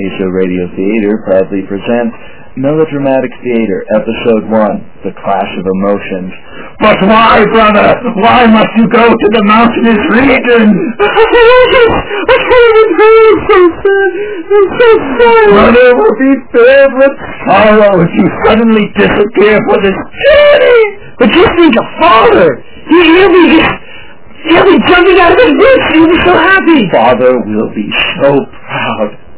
ASO Radio Theater proudly presents Melodramatic Theater, Episode 1, The Clash of Emotions. But why, brother? Why must you go to the mountainous region? I can't even breathe, so sad. I'm so sad. Brother will be filled with sorrow if you suddenly disappear for this journey. But just think of father. He, he'll be just, he'll be jumping out of his boots. He'll be so happy. Father will be so proud.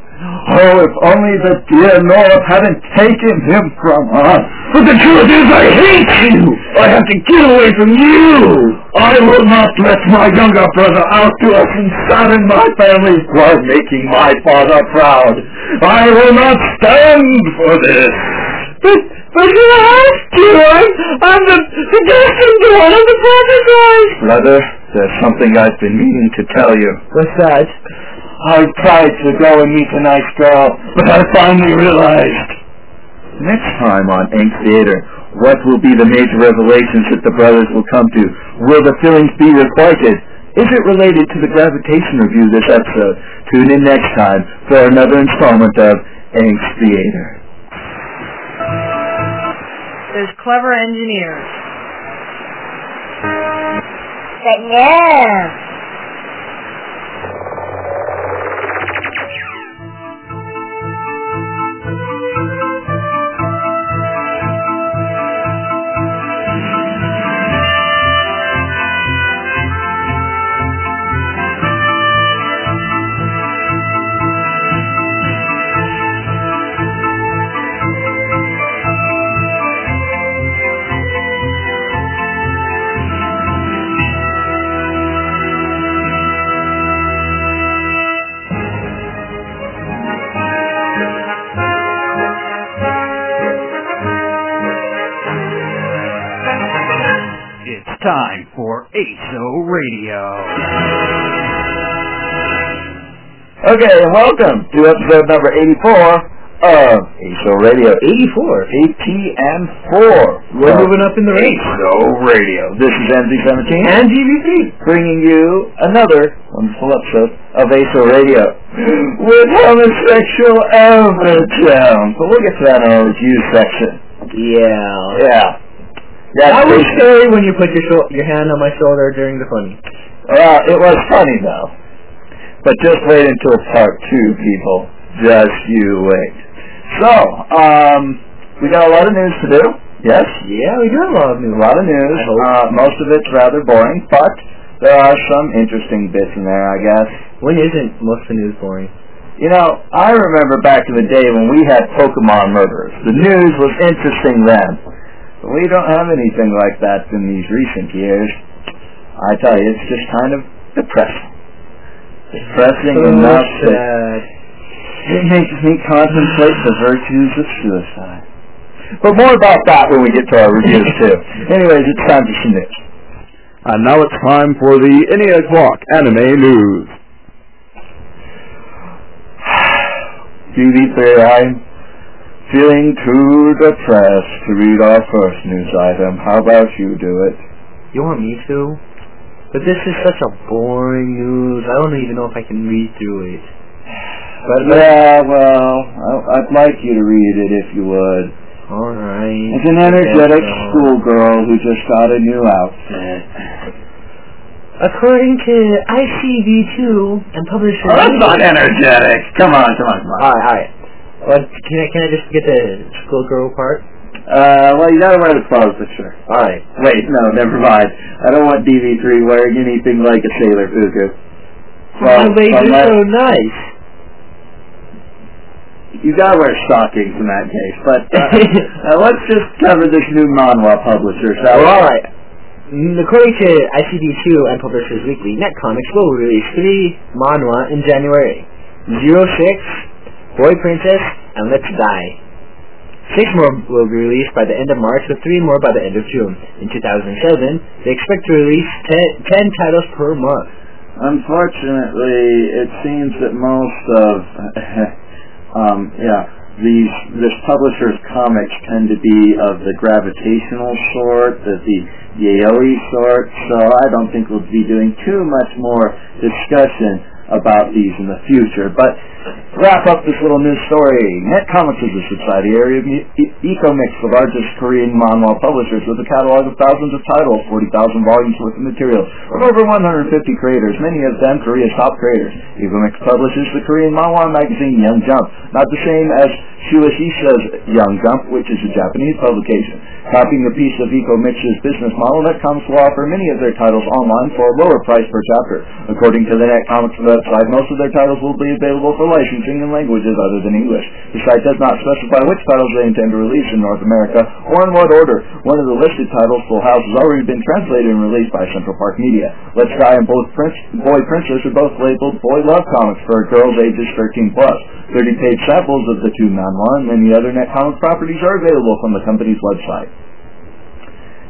Oh, if only the dear North hadn't taken him from us. But the truth is I hate you. I have to get away from you. I will not let my younger brother out to us and sadden my family while making my father proud. I will not stand for this. But, but you have to. I'm, I'm the, the destined one of the prophesied. Brother, there's something I've been meaning to tell you. What's that? I tried to go and meet a nice girl, but I finally realized. Next time on Ink Theater, what will be the major revelations that the brothers will come to? Will the feelings be requited? Is it related to the gravitation review this episode? Tune in next time for another installment of Ink Theater. There's clever engineers. But no. Time for ASO Radio. Okay, and welcome to episode number 84 of ASO Radio. 84. ATM4. We're moving up in the ranks. ASO Radio. This is MZ17. And GVC. bringing you another wonderful episode of ASO Radio with homosexual overtones. But we'll get to that in our review section. Yeah. Yeah. That was basically- scary when you put your shou- your hand on my shoulder during the funny. Well, it was funny though. But just wait until part two, people. Just you wait. So, um, we got a lot of news to do. Yes? Yeah, we do have a lot of news. A lot of news. Uh, most of it's rather boring, but there are some interesting bits in there, I guess. When isn't most of the news boring? You know, I remember back in the day when we had Pokemon murders. The news was interesting then. We don't have anything like that in these recent years. I tell you, it's just kind of depressing. Depressing So enough that it makes me contemplate the virtues of suicide. But more about that when we get to our reviews too. Anyways, it's time for some news. And now it's time for the Any O'Clock Anime News. TV3, I'm feeling too depressed to read our first news item. How about you do it? You want me to? But this is such a boring news. I don't even know if I can read through it. But Yeah, well, I'd like you to read it if you would. alright. It's an energetic so. Uh-huh. schoolgirl who just got a new outfit. According to ICV2 and publisher. Oh, that's not energetic. Come on, come on, come on. Alright, alright. Well, can I can I just get the schoolgirl part? Uh, well, you gotta wear the clothes, but sure. Alright. Wait, no, never mind. I don't want DV3 wearing anything like a Sailor Fuku. Oh, baby, unless- so nice. you gotta wear stockings in that case. But uh, uh, let's just cover this new manhwa publisher, shall we? Alright. According to ICV2 and Publishers Weekly, NetComics will release three manhwa in January. Zero Six, Boy Princess, and Let's Die. Six more will be released by the end of March, with three more by the end of June. In 2007, they expect to release ten, ten titles per month. Unfortunately, it seems that most of, um, yeah, these this publisher's comics tend to be of the gravitational sort, the, the yaoi sort. So I don't think we'll be doing too much more discussion about these in the future. But wrap up this little news story. Net Comics is a subsidiary of Ecomix, the largest Korean manhwa publishers, with a catalog of thousands of titles, 40,000 volumes worth of material, from over 150 creators, many of them Korea's top creators. Ecomix publishes the Korean manhwa magazine Young Jump, not the same as Shueisha's Young Jump, which is a Japanese publication. Copying a piece of Ecomix's business model, Net Comics will offer many of their titles online for a lower price per chapter. According to the Net Comics website, most of their titles will be available for licensing in languages other than English. The site does not specify which titles they intend to release in North America or in what order. One of the listed titles, Full House, has already been translated and released by Central Park Media. Let's Die and both Prince, Boy Princess are both labeled Boy Love Comics for girls ages 13 plus. 30-page samples of the two manhwa and many other Net Comics properties are available from the company's website.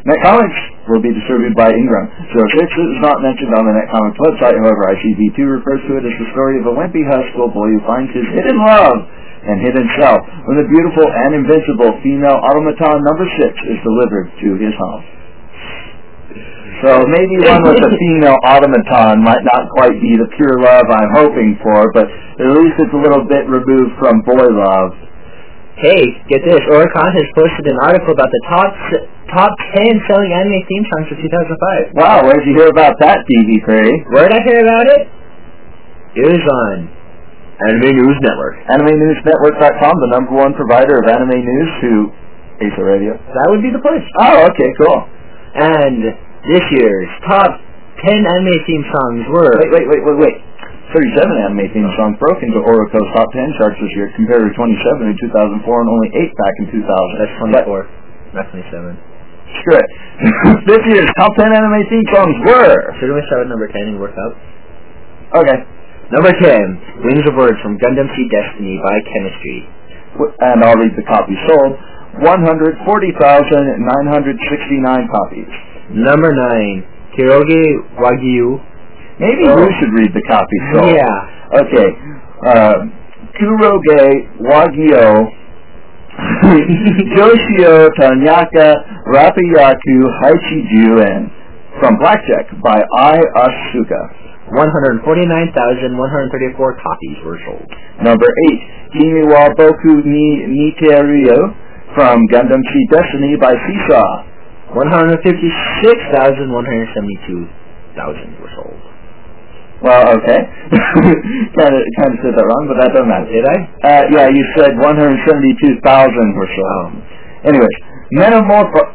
Net Comics will be distributed by Ingram. 06 is not mentioned on the Net Comics website, however, ICV2 refers to it as the story of a wimpy high school boy who finds his hidden love and hidden self when the beautiful and invincible female automaton number 6 is delivered to his home. So maybe one with a female automaton might not quite be the pure love I'm hoping for, but at least it's a little bit removed from boy love. Hey, get this. Oricon has posted an article about the top top 10 selling anime theme songs of 2005. Wow, where'd you hear about that, DV Prairie? Where did I hear about it? It was on Anime News Network. AnimeNewsNetwork.com, the number one provider of anime news to ASO Radio. That would be the place. Oh, okay, cool. And this year's top 10 anime theme songs were... Wait, wait, wait, wait, wait. 37 anime theme songs broke into Oricon's top 10 charts this year compared to 27 in 2004 and only 8 back in 2000. That's 24. Not 27. It. this year's top 10 anime theme songs were... Shouldn't we start with number 10 and work up? Okay. Number 10, Wings of Words from Gundam Seed Destiny by Chemistry. And I'll read the copies sold. 140,969 copies. Number 9, Kiroge Wagyu. Maybe Oh. you should read the copies sold. Yeah. Okay. Uh, Kuroge Wagyo Yoshio Tanyaka Rapiyaku Haichiju and from Blackjack by Ai Otsuka. 149,134 copies were sold. Number 8, Kimi wa Boku ni Niteruyo from Gundam Seed Destiny by Seesaw. 156,172,000 were sold. Well, okay. kind of kind of said that wrong, but that doesn't matter. Did I? Uh, yeah, you said 172,000 or so. Anyways, Metamorpho-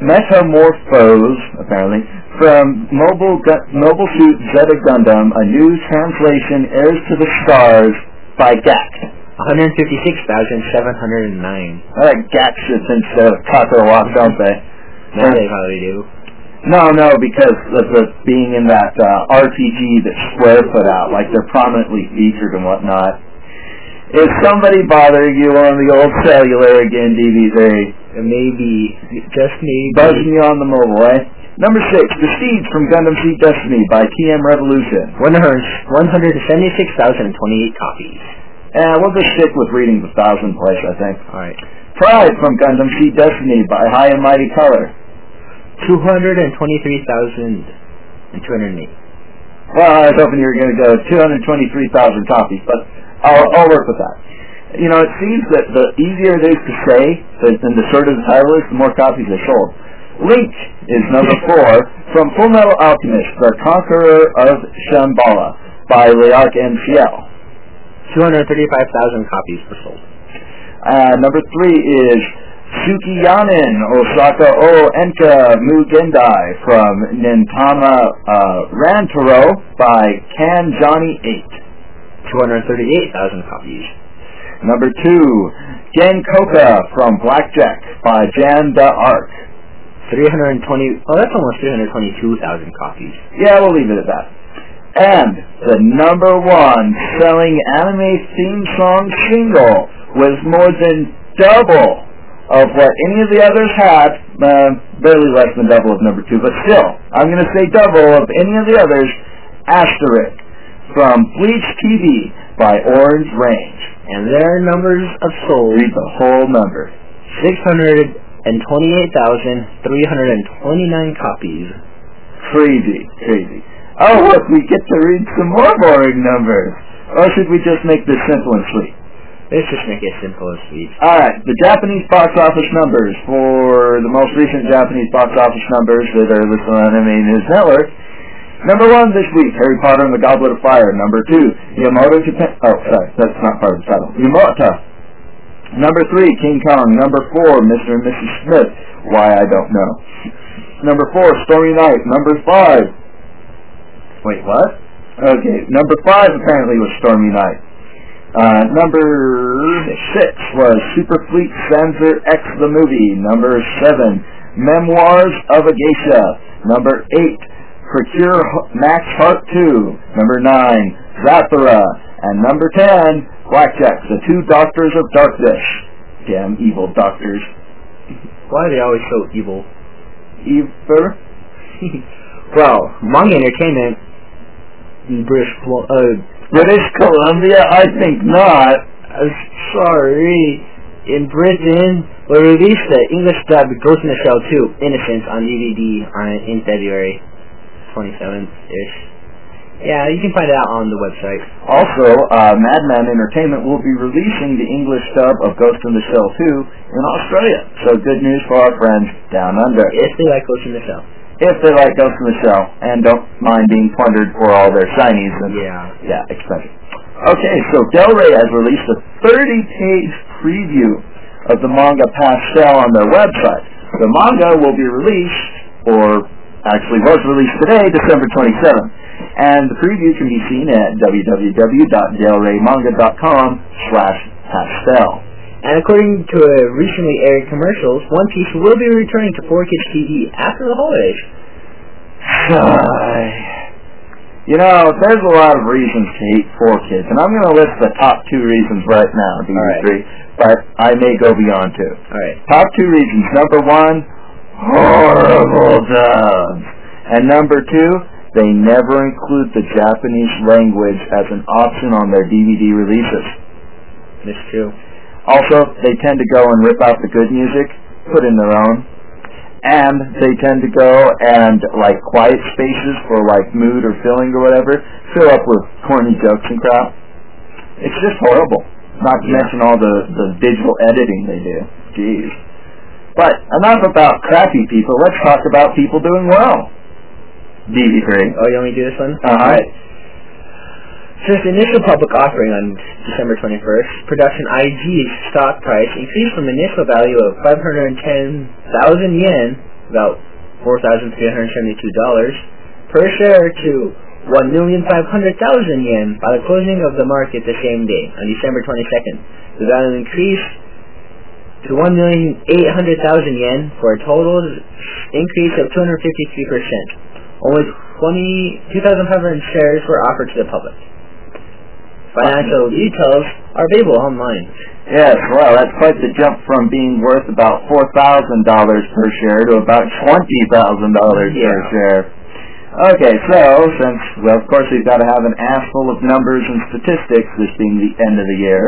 Metamorphose, apparently, from Mobile, Gu- Mobile Suit Zeta Gundam, a new translation, Heirs to the Stars, by Gackt. 156,709. I like shits instead of Kakarowak, don't they? Now they probably do. No, no, because of the being in that uh, RPG that Square put out, like they're prominently featured and whatnot. Is somebody bothering you on the old cellular again, DV3? Maybe, just maybe. Buzzing you on the mobile, eh? Number six, The Steeds from Gundam Seed Destiny by TM Revolution. 176,028 copies. And we'll just stick with reading the thousand place, I think. Alright. Pride from Gundam Seed Destiny by High and Mighty Color. 223,208. Well, I was hoping you were going to go 223,000 copies, but I'll, I'll work with that. You know, it seems that the easier it is to say, and the shorter the title is, the more copies they sold. Link is number four from Full Metal Alchemist, The Conqueror of Shambhala by L'Arc-en-Ciel. 235,000 copies were sold. Uh, number three is Sukiyanin Osaka O Enka Mugendai from Nintama uh, Rantaro by Kanjani 8. 238,000 copies. Number two, Genkoka from Blackjack by Janne Da Arc. 320, oh that's almost 322,000 copies. Yeah, we'll leave it at that. And the number one selling anime theme song single was more than double of what any of the others had, uh, barely less than double of number two, but still, I'm going to say double of any of the others, Asterisk from Bleach TV by Orange Range. And their numbers of sold, Read the whole number. 628,329 copies. Crazy, crazy. Oh, look, we get to read some more boring numbers. Or should we just make this simple and sweet? Let's just make it simple and sweet. Alright, the Japanese box office numbers for the most recent Japanese box office numbers that are listed on Anime News Network. Number one this week, Harry Potter and the Goblet of Fire. Number two, Yamato Japan... Oh, sorry, that's not part of the title. Yamata. Number three, King Kong. Number four, Mr. and Mrs. Smith. Why, I don't know. Number four, Stormy Night. Number five... Wait, what? Okay, number five apparently was Stormy Night. Uh, number six was Super Fleet Sazer X the Movie. Number seven, Memoirs of a Geisha. Number eight, PreCure H- Max Heart 2. Number nine, Zathura. And number ten, Blackjack, the two Doctors of Darkness. Damn evil doctors. Why are they always so evil? Evil? Well, manga entertainment in British uh, British Columbia? I think not. uh, sorry, in Britain, will release the English dub of Ghost in the Shell 2, Innocence, on DVD on, in February 27th-ish. Yeah, you can find it out on the website. Also, uh, Madman Entertainment will be releasing the English dub of Ghost in the Shell 2 in Australia. So good news for our friends down under. If they like Ghost in the Shell. If they like Ghost in the Shell and don't mind being plundered for all their shinies and Yeah. yeah, expensive. Okay, so Del Rey has released a 30-page preview of the manga Pastel on their website. The manga will be released, or actually was released today, December 27th. And the preview can be seen at www.delreymanga.com slash pastel. And according to a recently aired commercials, One Piece will be returning to 4Kids TV after the holidays. you know, there's a lot of reasons to hate 4Kids, and I'm going to list the top two reasons right now, DB3, but I may go beyond two. Alright. Top two reasons. Number one, horrible dubs. And number two, they never include the Japanese language as an option on their DVD releases. That's true. Also, they tend to go and rip out the good music, put in their own. And they tend to go and, like, quiet spaces for, like, mood or feeling or whatever, fill up with corny jokes and crap. It's just horrible. Not to Yeah. mention all the, the digital editing they do. Jeez. But enough about crappy people. Let's talk about people doing well. DV3. Oh, you want me to do this one? Uh-huh. Alright. Since the initial public offering on December 21st, production IG's stock price increased from an initial value of 510,000 yen, about $4,372, per share to 1,500,000 yen by the closing of the market the same day, on December 22nd. The value increased to 1,800,000 yen for a total increase of 253%. Only 20 2,500 shares were offered to the public. Financial details are available online. Yes, well, that's quite the jump from being worth about $4,000 per share to about $20,000 per share. Okay, so, since, well, of course we've got to have an ass full of numbers and statistics, this being the end of the year,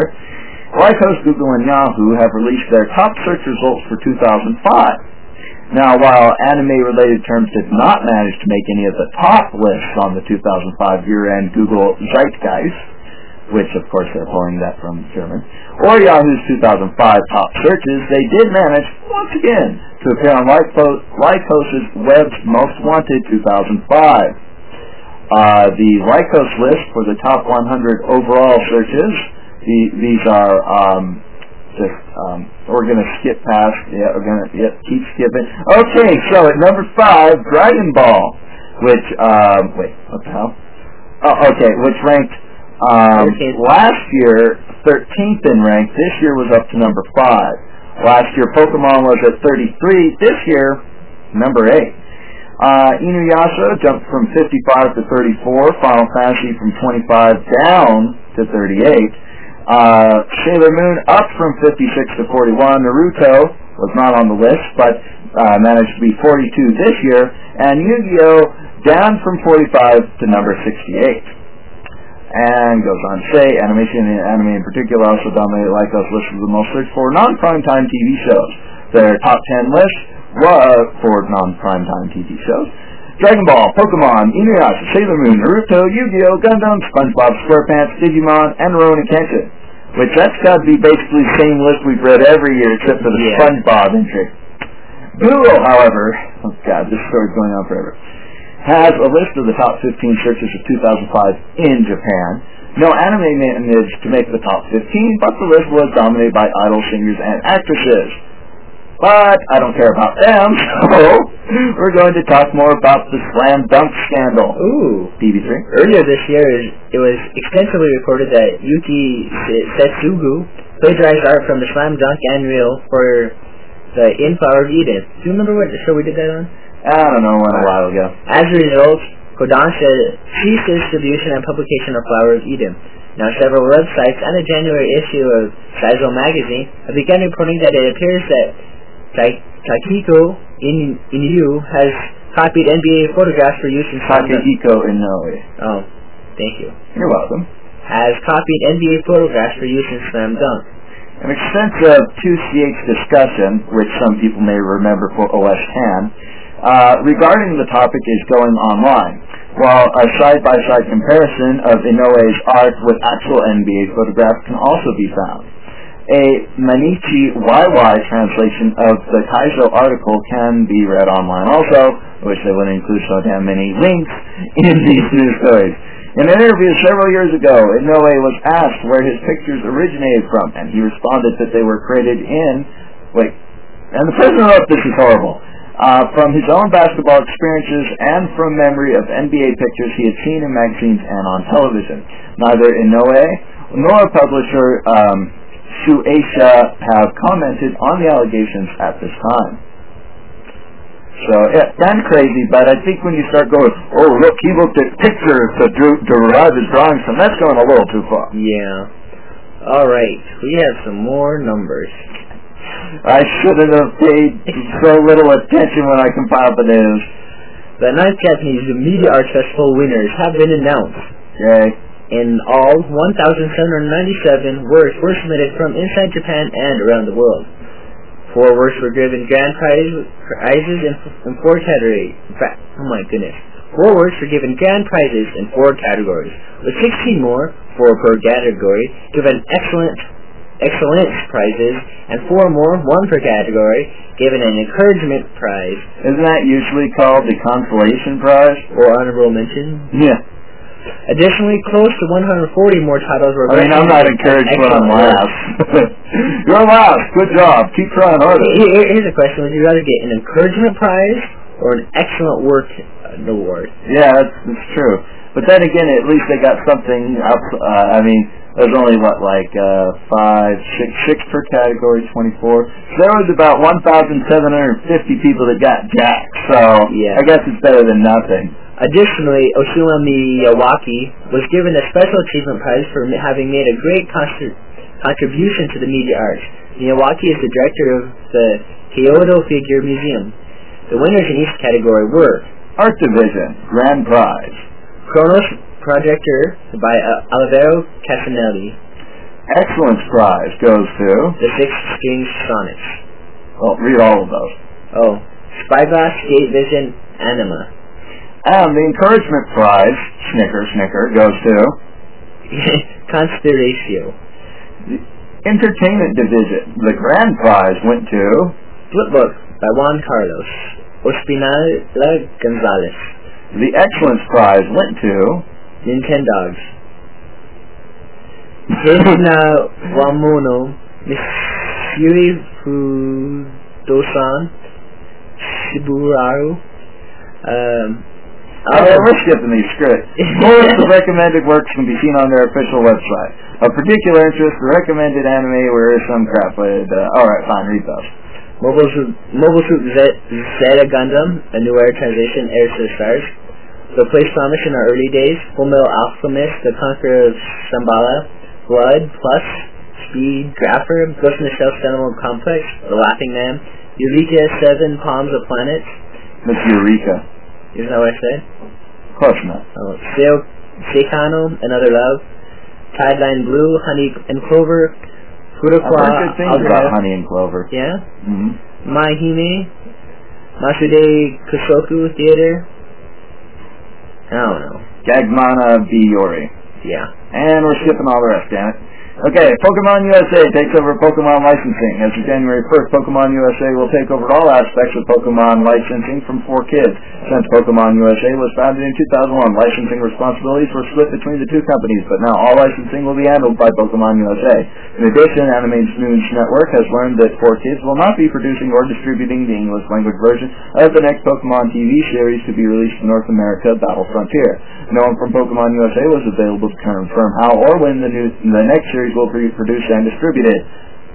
Lycos, Google, and Yahoo have released their top search results for 2005. Now, while anime-related terms did not manage to make any of the top lists on the 2005 year-end Google Zeitgeist, which of course they're pulling that from German, or Yahoo's 2005 top searches, they did manage, once again, to appear on Lycos- Web's Most Wanted 2005. Uh, the Lycos list for the top 100 overall searches, the, these are um, just, um, we're going to skip past, yeah, we're going to yep, keep skipping. Okay, so at number five, Dragon Ball, which, um, wait, what the hell? Oh, okay, which ranked um, last year 13th in rank. This year was up to number 5. Last year Pokemon was at 33. This year, number 8. Uh, Inuyasha jumped from 55 to 34. Final Fantasy from 25 down to 38. Uh, Sailor Moon up from 56 to 41. Naruto was not on the list, but uh, managed to be 42 this year. And Yu-Gi-Oh! down from 45 to number 68 and goes on to say, animation and anime in particular also dominate Lycos list of the most searched for non-primetime TV shows. Their top 10 list was for non-primetime TV shows. Dragon Ball, Pokemon, Inuyasha, Sailor Moon, Naruto, Yu-Gi-Oh, Gundam, SpongeBob SquarePants, Digimon, and Rurouni Kenshin. Which that's got to be basically the same list we've read every year except for the Yeah. SpongeBob entry. Google, however, oh god, this story's going on forever, has a list of the top 15 churches of 2005 in Japan. No anime managed to make the top 15, but the list was dominated by idol singers and actresses. But I don't care about them, so we're going to talk more about the slam dunk scandal. Ooh. BB3? Earlier this year, it was extensively reported that Yuki Suetsugu plagiarized art from the Slam Dunk and for the In Flower of Eden. Do you remember what show we did that on? I don't know, when a while ago. As a result, Kodansha ceased distribution and publication of Flower of Eden. Now, several websites and a January issue of Saizo magazine have begun reporting that it appears that Takiko In- Inu has copied NBA photographs for use in Slam Dunk. Takehiko Inoue. Oh, thank you. You're welcome. Has copied NBA photographs for use in Slam Dunk. An extensive 2CH discussion, which some people may remember for OS 10, uh, regarding the topic is going online, while a side-by-side comparison of Inoue's art with actual NBA photographs can also be found. A Mainichi WaiWai translation of the Kaizo article can be read online also, I wish they wouldn't include so damn many links in these news stories. In an interview several years ago, Inoue was asked where his pictures originated from, and he responded that they were created in, wait, and the president wrote this is horrible, uh, from his own basketball experiences and from memory of NBA pictures he had seen in magazines and on television. Neither Inoue nor publisher um, Shueisha have commented on the allegations at this time. So, yeah, of crazy, but I think when you start going, oh, look, he looked at pictures to do, derive his drawings from, that's going a little too far. Yeah. Alright, we have some more numbers. I shouldn't have paid so little attention when I compiled the news. The ninth Japanese Media Arts Festival winners have been announced. Okay. In all, 1,797 works were submitted from inside Japan and around the world. Four works were given grand prize, prizes in, in four categories. In fact, oh my goodness. Four works were given grand prizes in four categories, with 16 more, four per category, given excellent excellence prizes, and four more, one per category, given an encouragement prize Isn't that usually called the consolation prize? or honorable mention. Yeah. Additionally, close to 140 more titles were I mean, I'm not encouraged when I'm last. You're last. Good job. Keep trying harder. Here- here- Here's a question: Would you rather get an encouragement prize or an excellent work award? Yeah, that's, that's true. But then again, at least they got something up. Uh, I mean, there's only what, like uh, five, six, six per category, 24. So there was about 1,750 people that got jacked. So Yeah. I guess it's better than nothing. Additionally, Oshima Miyawaki was given a special achievement prize for having made a great contri- contribution to the media arts. Miyawaki is the director of the Kaiyodo Figure Museum. The winners in each category were Art Division, Grand Prize. Chronos Projector by uh, Olivero Cassinelli, Excellence Prize goes to, The Six String Sonics. well, read all of those. Oh, Spyglass Gate Vision Anima. And the Encouragement Prize, Snicker, Snicker, goes to Conspiratio. Entertainment Division. The Grand Prize went to Flipbook by Juan Carlos. Ospinala Gonzalez. The Excellence Prize went to Nintendogs. Hina Wamono. Mitsuri Fudosan. Shiburaru. Um, Oh, yeah, we're skipping these. It. Most of the recommended works can be seen on their official website. Of particular interest, the recommended anime where some crap, but uh, alright, fine, read those. Mobile Suit, Mobile Suit Zeta Gundam, a new air transition, Heirs to the Stars. The Place Promise in our early days, Full Metal Alchemist, The Conqueror of Shambhala, Blood, Plus, Speed, Grapher, Ghost in the Shell Cinema Complex, The Laughing Man, Eureka, Seven Palms of Planets, That's Eureka. isn't that what I said? Close enough. Oh, Seo- Seikano, Another Love, Tideline Blue, Honey and Clover, I've Furukwa, good things about Honey and Clover. Yeah? hmm Mahime, Masude Kusoku Theater, I don't know. Gag Manga Biyori. Yeah. And we're skipping all the rest, damn it. Okay, Pokemon USA takes over Pokemon licensing. As of January 1st, Pokemon USA will take over all aspects of Pokemon licensing from 4Kids. Since Pokemon USA was founded in 2001, licensing responsibilities were split between the two companies, but now all licensing will be handled by Pokemon USA. In addition, Anime News Network has learned that 4Kids will not be producing or distributing the English language version of the next Pokemon TV series to be released in North America, Battle Frontier. No one from Pokemon USA was available to confirm how or when the, new, the next series will be produced and distributed,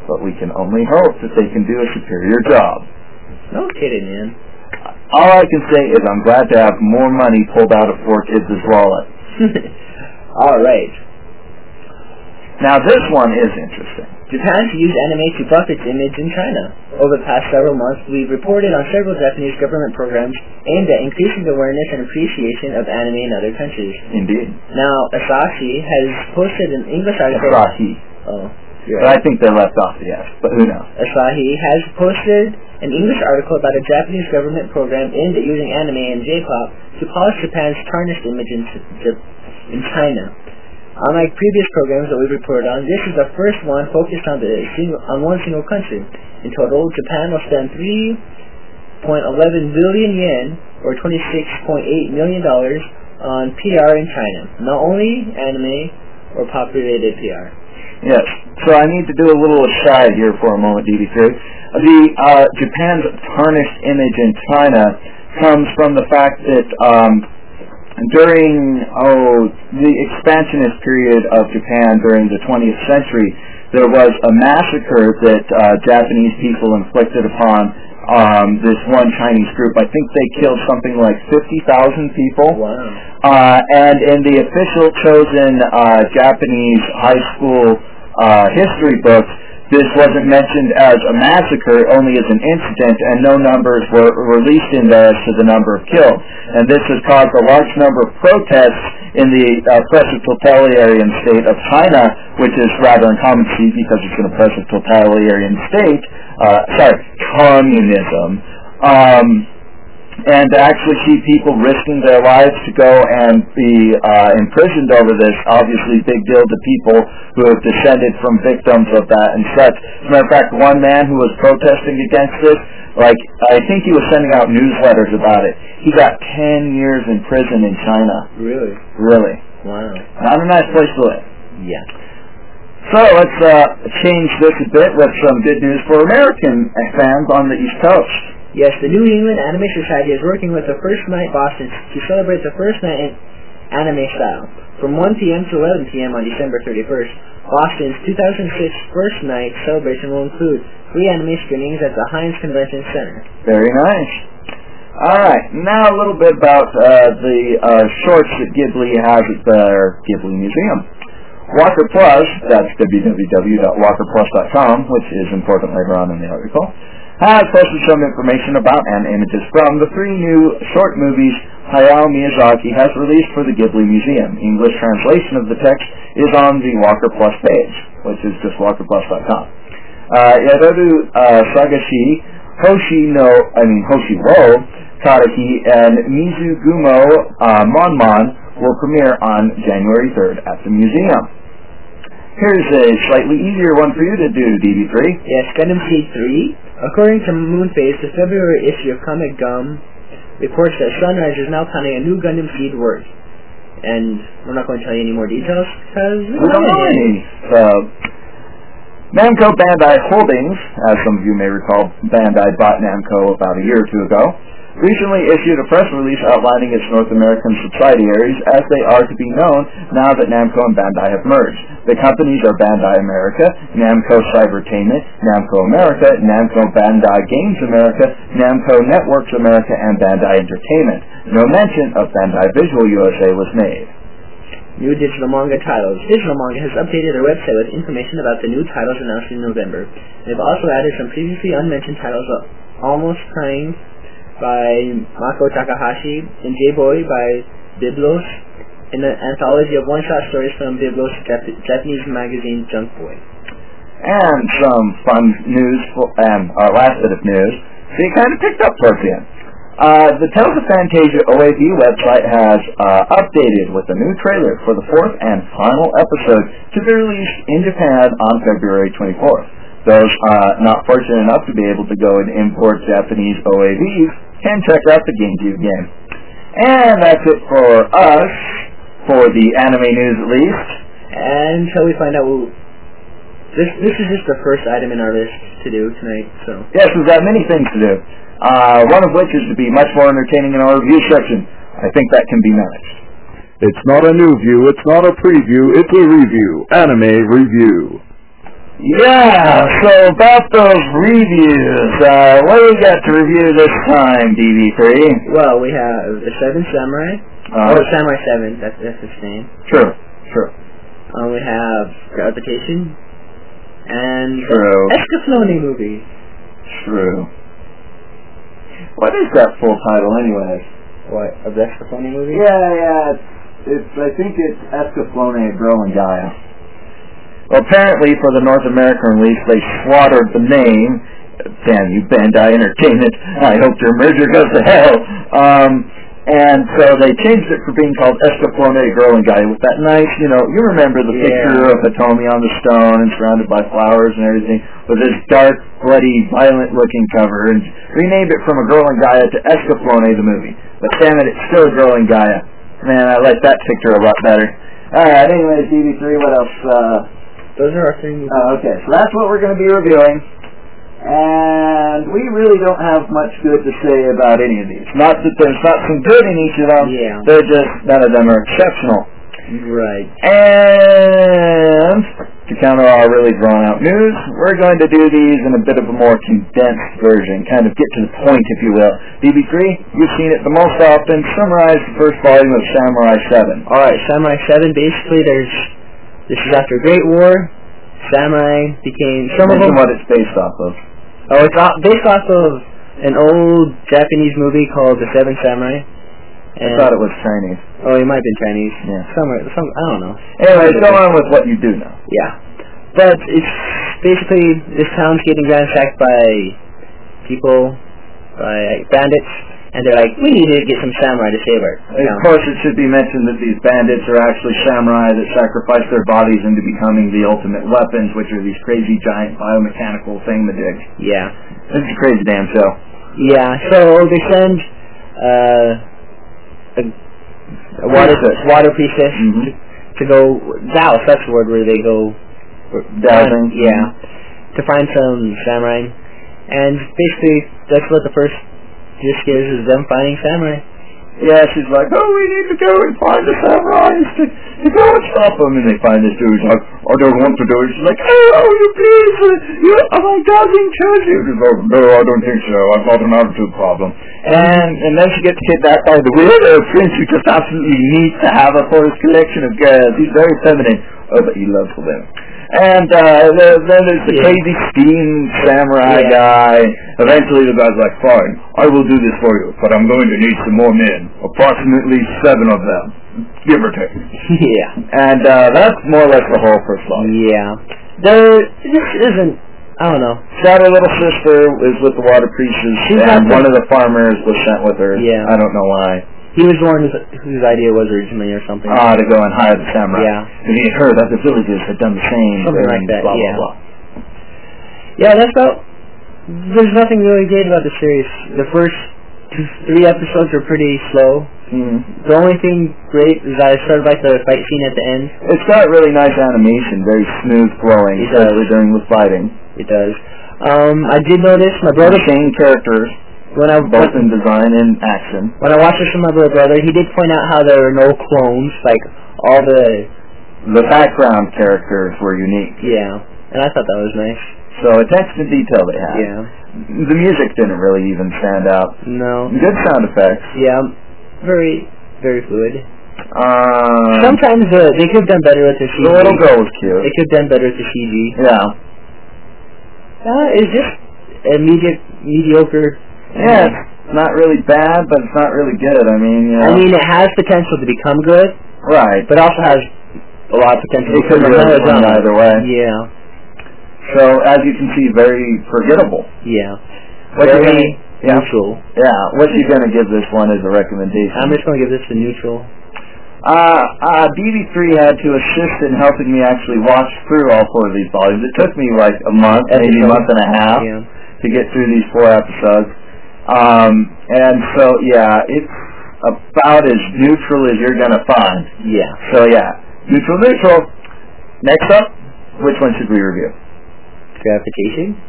but we can only hope that they can do a superior job. No kidding, man. All I can say is I'm glad to have more money pulled out of 4Kids' wallet. All right. Now this one is interesting. Japan's used anime to buff its image in China. Over the past several months, we've reported on several Japanese government programs aimed at increasing the awareness and appreciation of anime in other countries. Indeed. Now, Asahi has posted an English article... Asahi. Oh, you're But I think they left off the S, but who knows? Asahi has posted an English article about a Japanese government program aimed at using anime and J-pop to polish Japan's tarnished image in, in China. Unlike previous programs that we've reported on, this is the first one focused on the single, on one single country. In total, Japan will spend 3.11 billion yen, or 26.8 million dollars, on PR in China. Not only anime or pop-related PR. Yes. So I need to do a little aside here for a moment, DD3. The uh, Japan's tarnished image in China comes from the fact that um, during oh the expansionist period of Japan during the 20th century, there was a massacre that uh, Japanese people inflicted upon um, this one Chinese group. I think they killed something like 50,000 people. Wow. Uh, and in the official chosen uh, Japanese high school uh, history books, this wasn't mentioned as a massacre, only as an incident, and no numbers were released in there as to the number of killed. And this has caused a large number of protests in the uh, oppressive totalitarian state of China, which is rather uncommon to see because it's an oppressive totalitarian state. Uh, sorry, communism. Um, and to actually see people risking their lives to go and be uh, imprisoned over this, obviously big deal to people who have descended from victims of that and such. As a matter of fact, one man who was protesting against this, like, I think he was sending out newsletters about it. He got 10 years in prison in China. Really? Really. Wow. Not a nice place to live. Yeah. So let's uh, change this a bit with some good news for American fans on the East Coast. Yes, the New England Anime Society is working with the First Night Boston to celebrate the First Night in anime style. From 1 p.m. to 11 p.m. on December 31st, Boston's 2006 First Night celebration will include free anime screenings at the Hynes Convention Center. Very nice. All right, now a little bit about uh, the uh, shorts that Ghibli has at their Ghibli Museum. Walker Plus, that's www.walkerplus.com, which is important later on in the article, has posted some information about and images from the three new short movies Hayao Miyazaki has released for the Ghibli Museum. English translation of the text is on the Walker Plus page, which is just walkerplus.com. Uh, Yadoru uh, Sagashi, Hoshi no, I mean Hoshi Wo, Tadahi, and Mizugumo uh, Monmon will premiere on January 3rd at the museum. Here's a slightly easier one for you to do, DB3. Yes, Gundam Seed 3. According to Moonphase, the February issue of Comic Gum reports that Sunrise is now planning a new Gundam Seed work. And we're not going to tell you any more details because We don't know any. So, uh, Namco Bandai Holdings, as some of you may recall, Bandai bought Namco about a year or two ago, recently issued a press release outlining its North American subsidiaries as they are to be known now that Namco and Bandai have merged. The companies are Bandai America, Namco Cybertainment, Namco America, Namco Bandai Games America, Namco Networks America, and Bandai Entertainment. No mention of Bandai Visual USA was made. New digital manga titles. Digital manga has updated their website with information about the new titles announced in November. They've also added some previously unmentioned titles of Almost Kind by Mako Takahashi and J-Boy by Biblos, and an anthology of one-shot stories from Biblos' Jap- Japanese magazine Junk Boy. And some fun news, for, and our last bit of news, you kind of picked up towards the end. Uh, the Tales of Fantasia OAV website has uh, updated with a new trailer for the fourth and final episode to be released in Japan on February 24th. Those uh, not fortunate enough to be able to go and import Japanese OAVs can check out the GameCube game. And that's it for us, for the anime news at least. And shall we find out what... This, this is just the first item in our list to do tonight, so... Yes, we've got many things to do. Uh, one of which is to be much more entertaining in our review section. I think that can be managed. It's not a new view, it's not a preview, it's a review. Anime review. Yeah, so about those reviews, uh, what do we got to review this time, DV3? Well, we have The Seven Samurai. Uh, oh, Samurai 7, that's, that's its name. True, true, Uh, we have Gravitation. And True. Escaflowne movie. true. What is that full title anyways? What, of the Escaflowne movie? Yeah, yeah, it's, it's I think it's Escaflowne, Girl and Gaia. Well, apparently for the North American release, they slaughtered the name. Damn you, Bandai Entertainment. I hope your merger goes to hell. Um, and so they changed it for being called Escaflowne, Girl and Gaia with that nice, you know, you remember the Yeah. picture of Hitomi on the stone and surrounded by flowers and everything with this dark, bloody, violent-looking cover and renamed it from a Girl and Gaia to Escaflowne the movie. But damn it, it's still a Girl and Gaia. Man, I like that picture a lot better. Alright, anyways, DB3, what else? Uh, Those are our things. uh, okay, so that's what we're going to be reviewing. And we really don't have much good to say about any of these. Not that there's not some good in each of them. Yeah. They're just, none of them are exceptional. Right. And to counter our really drawn out news, we're going to do these in a bit of a more condensed version, kind of get to the point, if you will. BB3, you've seen it the most often. Summarize the first volume of Samurai 7. Alright, Samurai 7, basically there's... This is after a Great War. Samurai became... Some of them... what it's based off of. Oh, it's based off of an old Japanese movie called The Seven Samurai. I thought it was Chinese. Oh, it might have been Chinese. Yeah. Somewhere, some, I don't know. Anyway, go on with what you do know. Yeah. But it's basically this town's getting ransacked by people, by bandits, and they're like, we need to get some samurai to save our Of course, it should be mentioned that these bandits are actually samurai that sacrifice their bodies into becoming the ultimate weapons, which are these crazy giant biomechanical thingamajigs. Yeah. It's a crazy damn show. Yeah, so they send uh, a, a water, Priestess. water priestess Mhm. to, go, douse, that's the word where they go, Dowsing. yeah, to find some samurai. And basically, that's what the first disc is, is them finding samurai. Yeah, she's like, oh, we need to go and find the samurais to, to go and stop them. And they find this dude. He's like, I don't want to do it. She's like, oh, you please, uh, you, am I causing treasure? He's like, no, I don't think so. I'm not an attitude problem. And and then she gets kidnapped by the weirdo prince who just absolutely needs to have her for his collection of girls. He's very feminine. Oh, but he loves women. And uh, then, there's the Yeah. crazy steam samurai Yeah. guy. Eventually the guy's like, fine, I will do this for you, but I'm going to need some more men. Approximately seven of them, give or take. yeah. And uh, that's more or less the whole first volume. Yeah. There, this isn't, I don't know. Shadow little sister is with the water priestess, She's and one of the farmers was sent with her. Yeah. I don't know why. He was the one whose, whose idea was originally or something. Ah, to go and hire the samurai. Yeah. And he had heard other villages had done the same. Something like that, Blah, yeah. blah, blah. Yeah, that's about. There's nothing really great about the series. The first two, three episodes are pretty slow. Hmm. The only thing great is I sort of like the fight scene at the end. It's got really nice animation, very smooth flowing, especially during the fighting. It does. Um, I did notice my brother Same characters, when I both in design and action. when I watched this with my little brother, he did point out how there are no clones. Like all the The background characters were unique. yeah, and I thought that was nice. So attention to detail they had. Yeah. The music didn't really even stand out. No. Good sound effects. Yeah. Very very fluid. Um, Sometimes uh, they could have done better with the CG. the little girl was cute. They could have done better with the CG. Yeah. Uh, it's just a medi- mediocre. Yeah, it's not really bad, but it's not really good. I mean, you know. I mean, it has potential to become good, right. but also has a lot of potential It to could become really a either way. Yeah, So, as you can see, very forgettable. yeah. What Very, Yeah. Neutral. Yeah. What you gonna give this one as a recommendation? I'm just going to give this a neutral. Uh, uh, BB3 had to assist in helping me actually watch through all four of these volumes. It took me like a month, maybe a month and a half Yeah. to get through these four episodes. Um, and so, yeah, it's about as neutral as you're gonna find. Yeah. So yeah, neutral, neutral. Next up, which one should we review? Gravitation.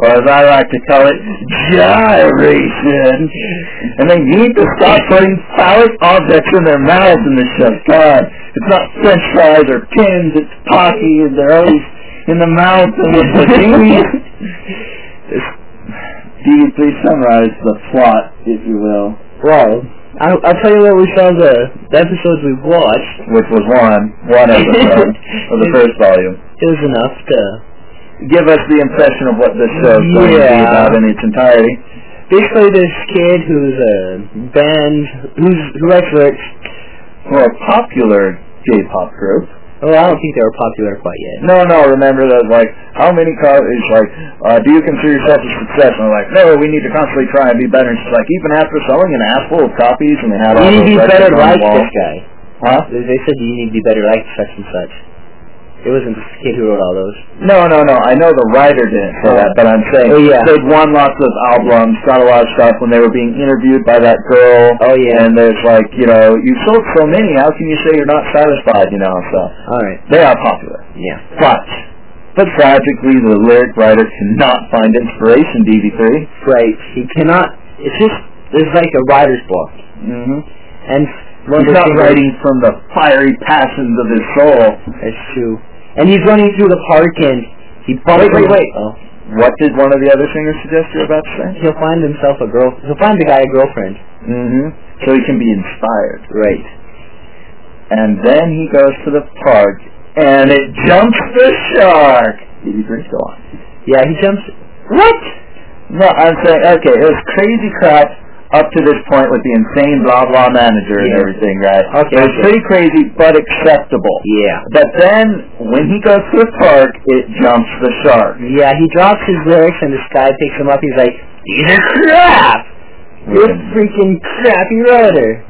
Or as I like to call it, gyration. And they need to stop putting phallic objects in their mouths in this show. God, it's not french fries or pins, it's Pocky, and they're always in the mouth and the bikini. DB3 summarize the plot, if you will, Well, I'll, I'll tell you what we saw the, the episodes we've watched. which was one, one episode of the first volume. It was enough to Give us the impression of what this show is going to be Yeah. about in its entirety. basically this kid who's a band who's who writes lyrics. For a popular J-pop group, Oh, I don't think they were popular quite yet. No, no, remember that, like, how many colleges, like, uh, do you consider yourself a success? And they're like, no, we need to constantly try and be better. And she's like, even after selling an ass full of copies and they had all You need to be better like this guy. Huh? They they said you need to be better like such and such. It wasn't the kid who wrote all those. No, no, no, I know the writer didn't say that, but I'm saying Oh, yeah. they'd won lots of albums, got a lot of stuff when they were being interviewed by that girl. Oh, yeah. And there's like, you know, you sold so many, how can you say you're not satisfied, you know, so. All right. They are popular. Yeah. But, but tragically, the lyric writer cannot find inspiration, DB3. Right. He cannot. It's just it's like a writer's block. Mm-hmm. And He's not writing from the fiery passions of his soul. That's true. And he's running through the park and he bumps. Wait, wait, wait. Oh. What did one of the other singers suggest you're about to say? He'll find himself a girl. He'll find the guy a girlfriend. Mm-hmm. So he can be inspired. Right. And then he goes to the park, and it jumps the shark. DB3, go on. Yeah. He jumps. What? No, I'm saying, okay, it was crazy crap up to this point with the insane blah blah manager and everything, right? Okay, It was okay. pretty crazy, but acceptable. Yeah. But then, when he goes to the park, it jumps the shark. Yeah. He drops his lyrics and this guy picks him up. He's like, "These are crap. You're a freaking crappy writer."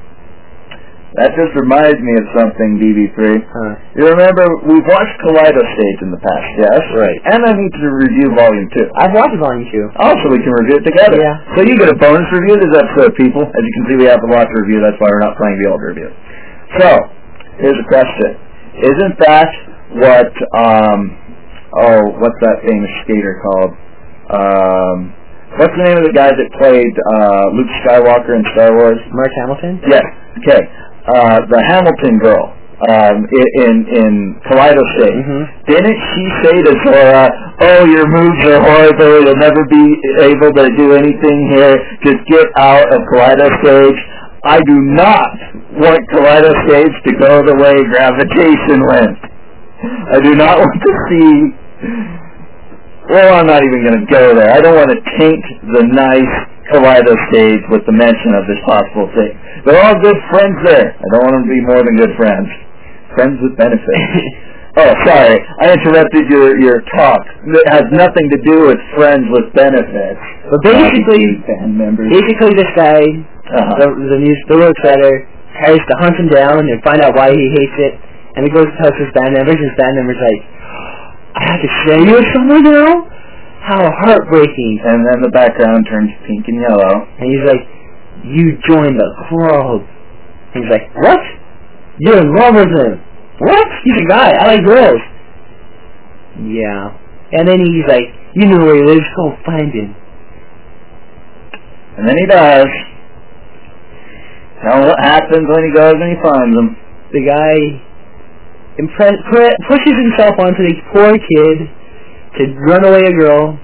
That just reminds me of something, DB3. Huh. You remember, we've watched Kaleido Stage in the past, yes? Right. And I need to review Volume 2. I've watched Volume Two. Also, we can review it together. Yeah. So you get a bonus review this episode, people. As you can see, we have a lot to review. That's why we're not playing the old review. So, here's a question. Isn't that what, um, oh, what's that famous skater called? Um, what's the name of the guy that played uh, Luke Skywalker in Star Wars? Mark Hamilton. Yes. Okay. Uh, the Hamilton girl um, i- in in Kaleido Stage. Mhm. Didn't she say to Sora, "Oh, your moves are horrible. You'll never be able to do anything here. Just get out of Kaleido Stage." I do not want Kaleido Stage to go the way gravitation went. I do not want to see well, I'm not even going to go there. I don't want to taint the nice Kaleido stage with the mention of this possible thing. They're all good friends there. I don't want them to be more than good friends. Friends with benefits. oh, sorry. I interrupted your, your talk. It has nothing to do with friends with benefits. But basically, members. basically this guy, Uh-huh. the the music, the lyrics writer, tries to hunt him down and find out why he hates it. And he goes to tells his band members, and his band members like, I have to share you with someone now? How heartbreaking. And then the background turns pink and yellow. And he's like, you joined the club. He's like, what? You're in love with him. What? He's a guy. I like girls. Yeah. And then he's like, you know where he lives. Go find him. And then he does. Tell him what happens when he goes and he finds them. The guy impre- pu- pushes himself onto the poor kid to run away a girl.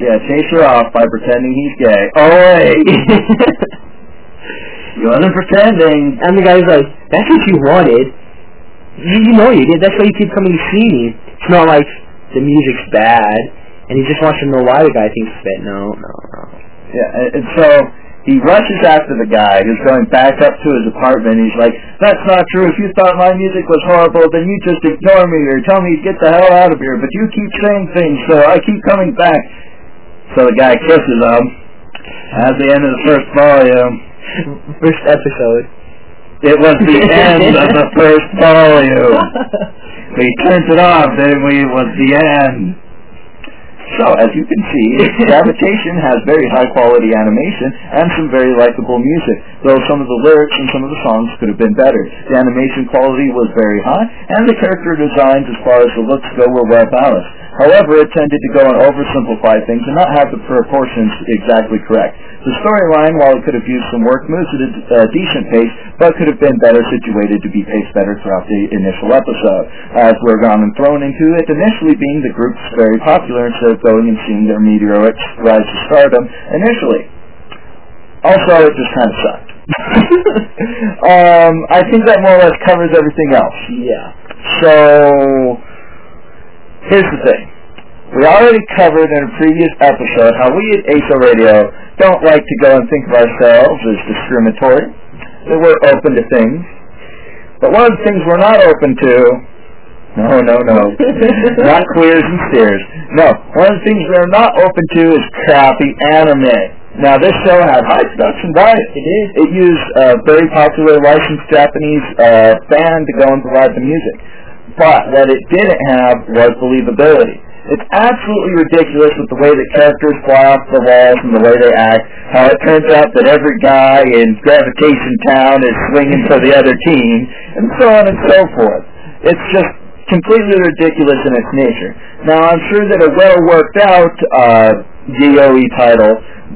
Yeah, chase her off by pretending he's gay. Oh wait, you wasn't pretending. and the guy's like, that's what you wanted. You, you know you did. That's why you keep coming to see me. It's not like the music's bad. And he just wants to know why the guy thinks it's bad. No, no, no. Yeah, and so he rushes after the guy who's going back up to his apartment. He's like, "That's not true. If you thought my music was horrible, then you just ignore me or tell me to get the hell out of here. But you keep saying things, so I keep coming back." So the guy kisses him, At the end of the first volume, First episode. it was the end of the first volume. We turned it off, then we was the end. So, as you can see, Gravitation has very high quality animation and some very likable music, though some of the lyrics and some of the songs could have been better. The animation quality was very high, and the character designs as far as the looks go were well balanced. However, it tended to go and oversimplify things and not have the proportions exactly correct. The storyline, while it could have used some work, moves at a uh, decent pace, but could have been better situated to be paced better throughout the initial episode. As we're gone and thrown into it, initially being the group's very popular instead of going and seeing their meteoric rise to stardom initially. Also, it just kind of sucked. um, I think that more or less covers everything else. Yeah. So, here's the thing. We already covered in a previous episode how we at ASO Radio don't like to go and think of ourselves as discriminatory, that we're open to things. But one of the things we're not open to, no, no, no, not queers and steers. No, one of the things we're not open to is crappy anime. Now this show had high production value. It did. It used a very popular licensed Japanese uh, band to go and provide the music. But what it didn't have was believability. It's absolutely ridiculous with the way that characters fly off the walls and the way they act. How it turns out that every guy in Gravitation Town is swinging for the other team, and so on and so forth. It's just completely ridiculous in its nature. Now, I'm sure that a well worked out uh, GOE title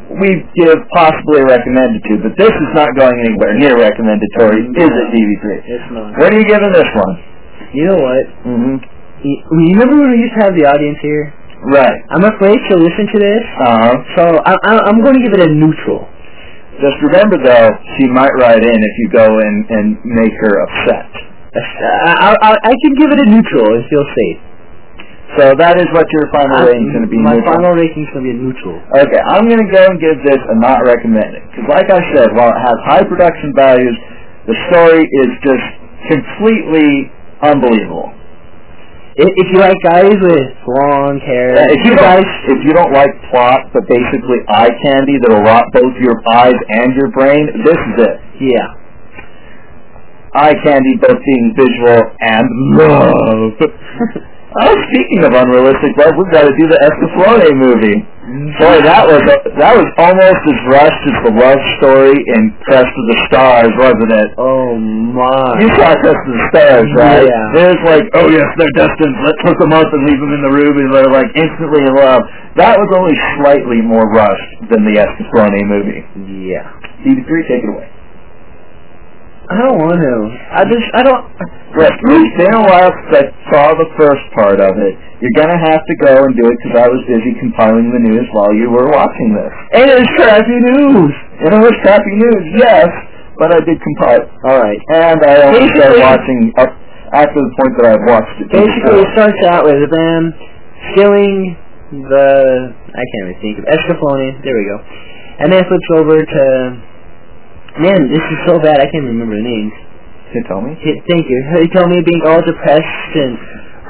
we give possibly a recommended to, but this is not going anywhere near recommendatory, is it, DB3? It's not. What are you giving this one? You know what? Mm-hmm. You, remember when we used to have the audience here? Right. I'm afraid she'll listen to this, Uh-huh. so I, I, I'm going to give it a neutral. Just remember, though, she might write in if you go in and make her upset. I, I, I can give it a neutral and feel safe. So that is what your final rating is going to be. My neutral. final rating's going to be a neutral. Okay, I'm going to go and give this a not recommended. Because like I said, while it has high production values, the story is just completely unbelievable. If, if you like guys with long hair, Uh, if you guys, if you don't like plot, but basically eye candy that'll rot both your eyes and your brain, this is it. yeah. Eye candy both being visual and love. oh, speaking of unrealistic love, we've got to do the Escaflowne movie. Boy, that was that was almost as rushed as the love story in Crest of the Stars, wasn't it? Oh my. You saw Crest of the Stars, right? Yeah. Was like, oh yes, they're destined. Let's hook them up and leave them in the room, and they're like instantly in love. That was only slightly more rushed than the Escaflowne movie. Yeah. DB3, take it away. I don't want to. I just, I don't. Right, it's been a while since I saw the first part of it. You're gonna have to go and do it because I was busy compiling the news while you were watching this. And it's crappy news. And it was crappy news, yes, but I did compile. Alright. And I only started watching up after the point that I've watched it. Basically, it starts out with them stealing the, I can't even think of, Escaflowne, there we go. And then it flips over to, man, this is so bad, I can't remember the names. you tell me. He- Thank you. Hitomi being all depressed and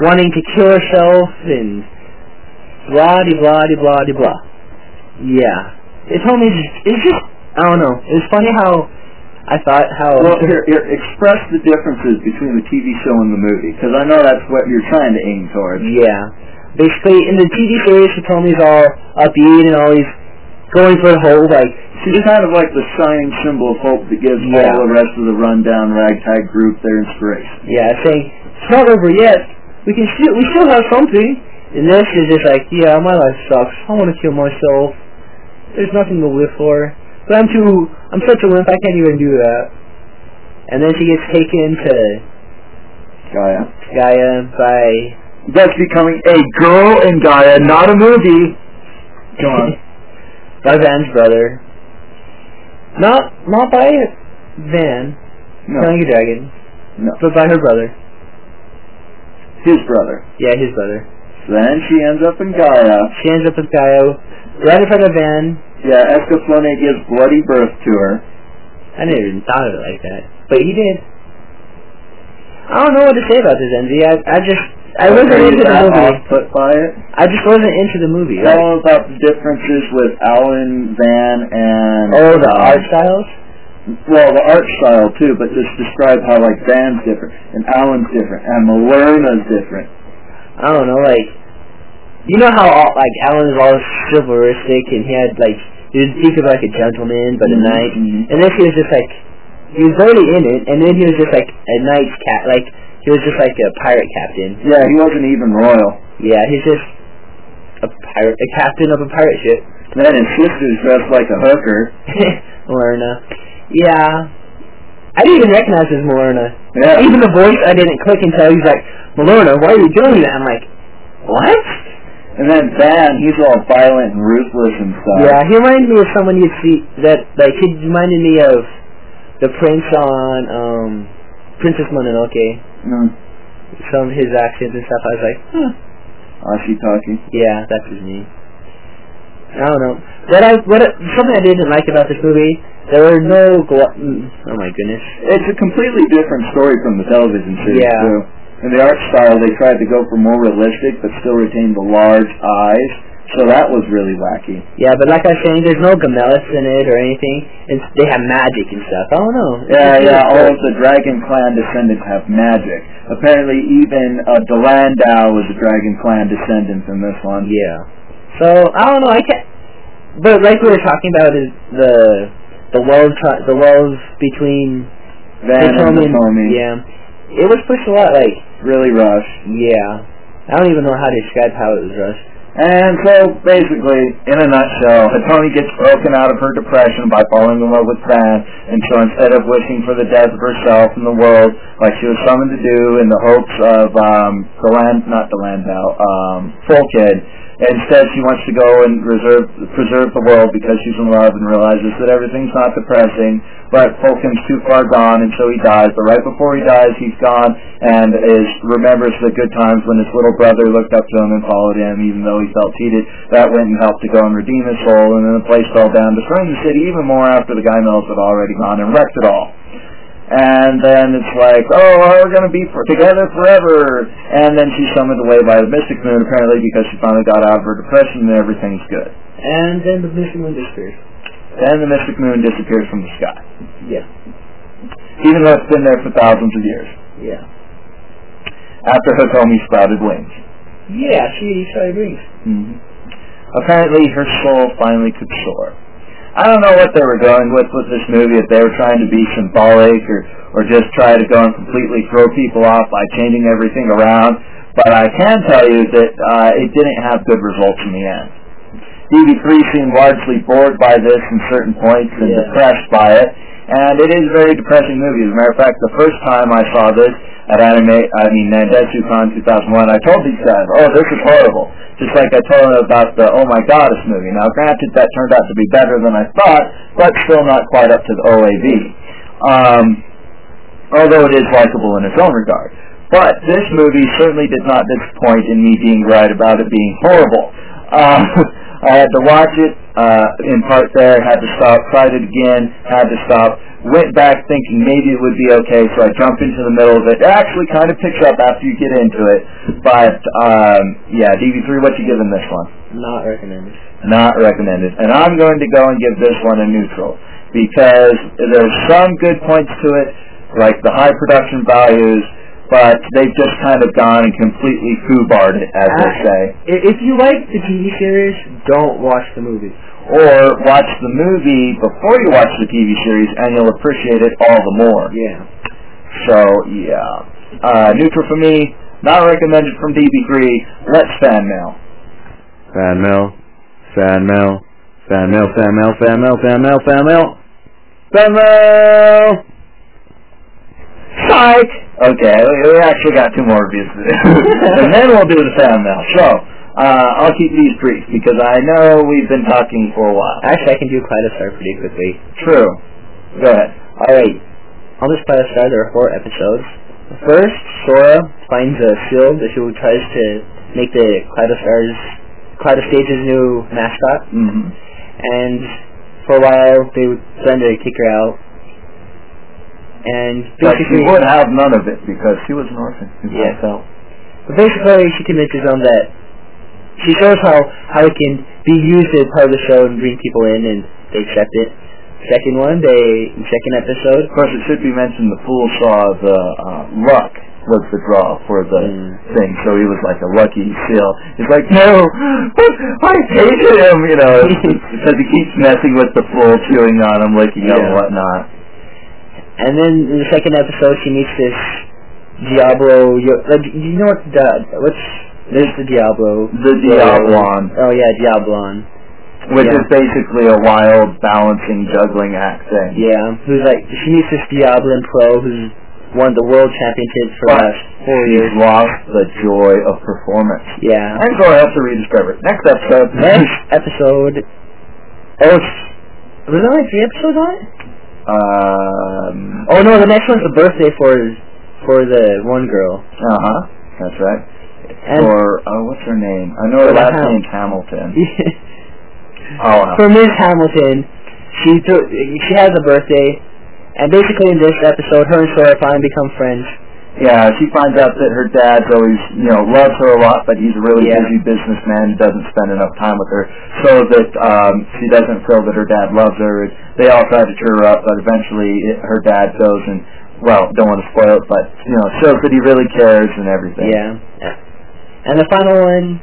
wanting to kill herself and blah de blah de blah de blah. Yeah. Hitomi just, it's just I don't know. It was funny how I thought how Well, here, here, express the differences between the TV show and the movie, because I know that's what you're trying to aim towards. yeah. Basically in the TV series Hitomi he's all upbeat and always going for the whole like She's kind of like the shining symbol of hope that gives Yeah. all the rest of the rundown ragtag group their inspiration. yeah, saying it's not over yet. We can still we still have something. And this is just like, yeah, my life sucks. I want to kill myself. There's nothing to live for. But I'm too, I'm such a wimp, I can't even do that. And then she gets taken to Gaia. Gaia by, That's becoming a girl in Gaia, not a movie. Go on. by Van's brother. Not, not by Van, No, Dragon, no. but by her brother. His brother. Yeah, his brother. Then she ends up in Gaia. She ends up with Gaia, right in front of Van. Yeah, Escaflowne gives bloody birth to her. I never even thought of it like that. But he did. I don't know what to say about this, Envy. I, I just, I wasn't Are into the movie. off-put by it? I just wasn't into the movie. Tell about the differences with Alan Van and oh, the um, art styles. Well, the art style too, but just describe how like Van's different and Alan's different and Malerna's different. I don't know, like you know how all, like Alan is all chivalristic and he had like he would speak of like a gentleman, but a Mhm, knight, and then he was just like he was already in it, and then he was just like a knight's cat, like he was just like a pirate captain. Yeah, he wasn't even royal. Yeah, he's just a pirate, a captain of a pirate ship. Then his sister's dressed like a hooker. Lorna. Yeah. I didn't even recognize his Malorna. Yeah. Even the voice I didn't click until he's like, Malorna, why are you doing that? I'm like, what? And then Van, he's all violent and ruthless and stuff. Yeah, he reminded me of someone you'd see that like he reminded me of the prince on um Princess Mononoke. Mm. Some of his actions and stuff. I was like, huh. Ashitaka. Yeah, that's his name. I don't know. What I what I- something I didn't like about this movie, there were no gl- oh my goodness. It's a completely different story from the television series Yeah. too. In the art style, they tried to go for more realistic, but still retain the large eyes. So that was really wacky. Yeah, but like I was saying, there's no Gamelis in it or anything. It's they have magic and stuff. I don't know. It's Yeah, yeah, all of the Dragon Clan descendants have magic. Apparently even uh, Dilandau was a Dragon Clan descendant in this one. Yeah. So I don't know. I can't. But like we were talking about is the the love tri- the love between Van and Hitomi. Yeah. It was pushed a lot. Like Really rushed. yeah. I don't even know how to describe how it was rushed. And so, basically, in a nutshell, Hitomi gets broken out of her depression by falling in love with Van, and so instead of wishing for the death of herself and the world, like she was summoned to do in the hopes of um, the land, not the Landau, um, Folken, instead she wants to go and reserve, preserve the world because she's in love and realizes that everything's not depressing, but Folken's too far gone, and so he dies. But right before he dies, he's gone and is remembers the good times when his little brother looked up to him and followed him, even though he felt cheated. That went and helped to go and redeem his soul, and then the place fell down, destroying the city even more after the guy Mills had already gone and wrecked it all. And then it's like, oh, we're going to be for, together forever. And then she's summoned away by the Mystic Moon, apparently because she finally got out of her depression and everything's good. And then the Missing Moon disappears. Then the Mystic Moon disappears from the sky, Yeah. even though it's been there for thousands of years. Yeah. After Hitomi sprouted wings. Yeah. She started rings. hmm Apparently her soul finally could soar. I don't know what they were going with with this movie, if they were trying to be symbolic or, or just try to go and completely throw people off by changing everything around, but I can tell you that uh, it didn't have good results in the end. DB3 seemed largely bored by this in certain points and Yeah. depressed by it, and it is a very depressing movie. As a matter of fact, the first time I saw this at Anime, I mean Nan Desu Kan 2001, I told these guys, oh, this is horrible. Just like I told them about the Oh My Goddess movie. Now, granted, that turned out to be better than I thought, but still not quite up to the OAV. Um, although it is likable in its own regard. But this movie certainly did not disappoint in me being right about it being horrible. Uh, I had to watch it uh, in part there, had to stop, tried it again, had to stop, went back thinking maybe it would be okay, so I jumped into the middle of it. It actually kind of picks up after you get into it, but um, yeah, DB3, what you giving this one? Not recommended. not recommended. And I'm going to go and give this one a neutral because there's some good points to it, like the high production values, but they've just kind of gone and completely foobarred it, as they say. If you like the TV series, don't watch the movie. Or watch the movie before you watch the TV series, and you'll appreciate it all the more. Yeah. So yeah, uh, neutral for me. Not recommended from DB3. Let's fan mail. Fan mail, fan mail, fan mail, fan mail, fan mail, fan mail, fan mail, fan mail. Psych! Okay, we we actually got two more reviews to do. and then we'll do the fan mail. So, uh, I'll keep these brief because I know we've been talking for a while. Actually, I can do Kaleidostar pretty quickly. True. Go ahead. Alright, on this Kaleidostar there are four episodes. First, Sora finds a shield that she tries to make the Kaleidostar's, Kaleidostage's new mascot. Mm-hmm. And for a while, they would to kick her out. And But she would have none of it because she was an orphan. Yeah. yeah. out. But basically, she convinces them that she shows how how it can be used as part of the show and bring people in, and they accept it. Second one, they second episode. Of course, it should be mentioned the fool saw the uh, luck was the draw for the Mm. thing, so he was like a lucky seal. He's like, no, I hated him, you know, because he keeps messing with the fool, chewing on him, licking him, and whatnot. And then in the second episode, she meets this Diablo. Like, uh, do you know what the what's there's the Diablo. The Diablon, Oh yeah, Diablon. which Yeah. is basically a wild balancing juggling act thing. Yeah, who's like she meets this Diablon pro who's won the world championships for the But last four years. lost the joy of performance. Yeah. And so I have to rediscover it. Next episode. Next episode. Oh, was there only three episodes on it? Um, Oh no, the next one's the birthday for for the one girl. uh-huh, that's right. And or oh, what's her name? I know her last Ham- name's Hamilton. Oh, for Miss Hamilton, she threw, she has a birthday, and basically in this episode, her and Sora finally become friends. Yeah. She finds out that her dad's always, you know, loves her a lot, but he's a really Yeah. busy businessman. Doesn't spend enough time with her, so that um, she doesn't feel that her dad loves her. They all try to cheer her up, but eventually it, her dad goes and, well, don't want to spoil it, but you know, shows that he really cares and everything. Yeah. And the final one,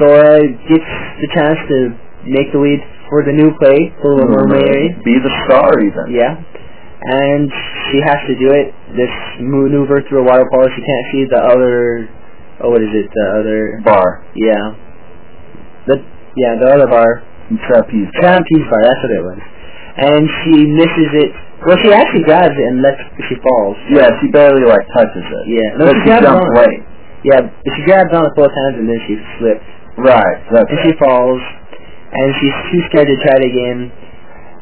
Sora gets the chance to make the lead for the new play, The Little Mermaid. Be the star, even. Yeah. And she has to do it. This maneuver through a waterfall. She can't see the other. Oh, what is it? The other. Bar. Yeah. The yeah, the other bar. Trapeze. Trapeze bar. That's what it was. And she misses it. Well, she actually grabs it and lets. She falls. Yeah, she barely like touches it. Yeah. But she she jumps late. Yeah, but she grabs on with both hands and then she slips. Right. That's and right. she falls, and she's too scared to try it again.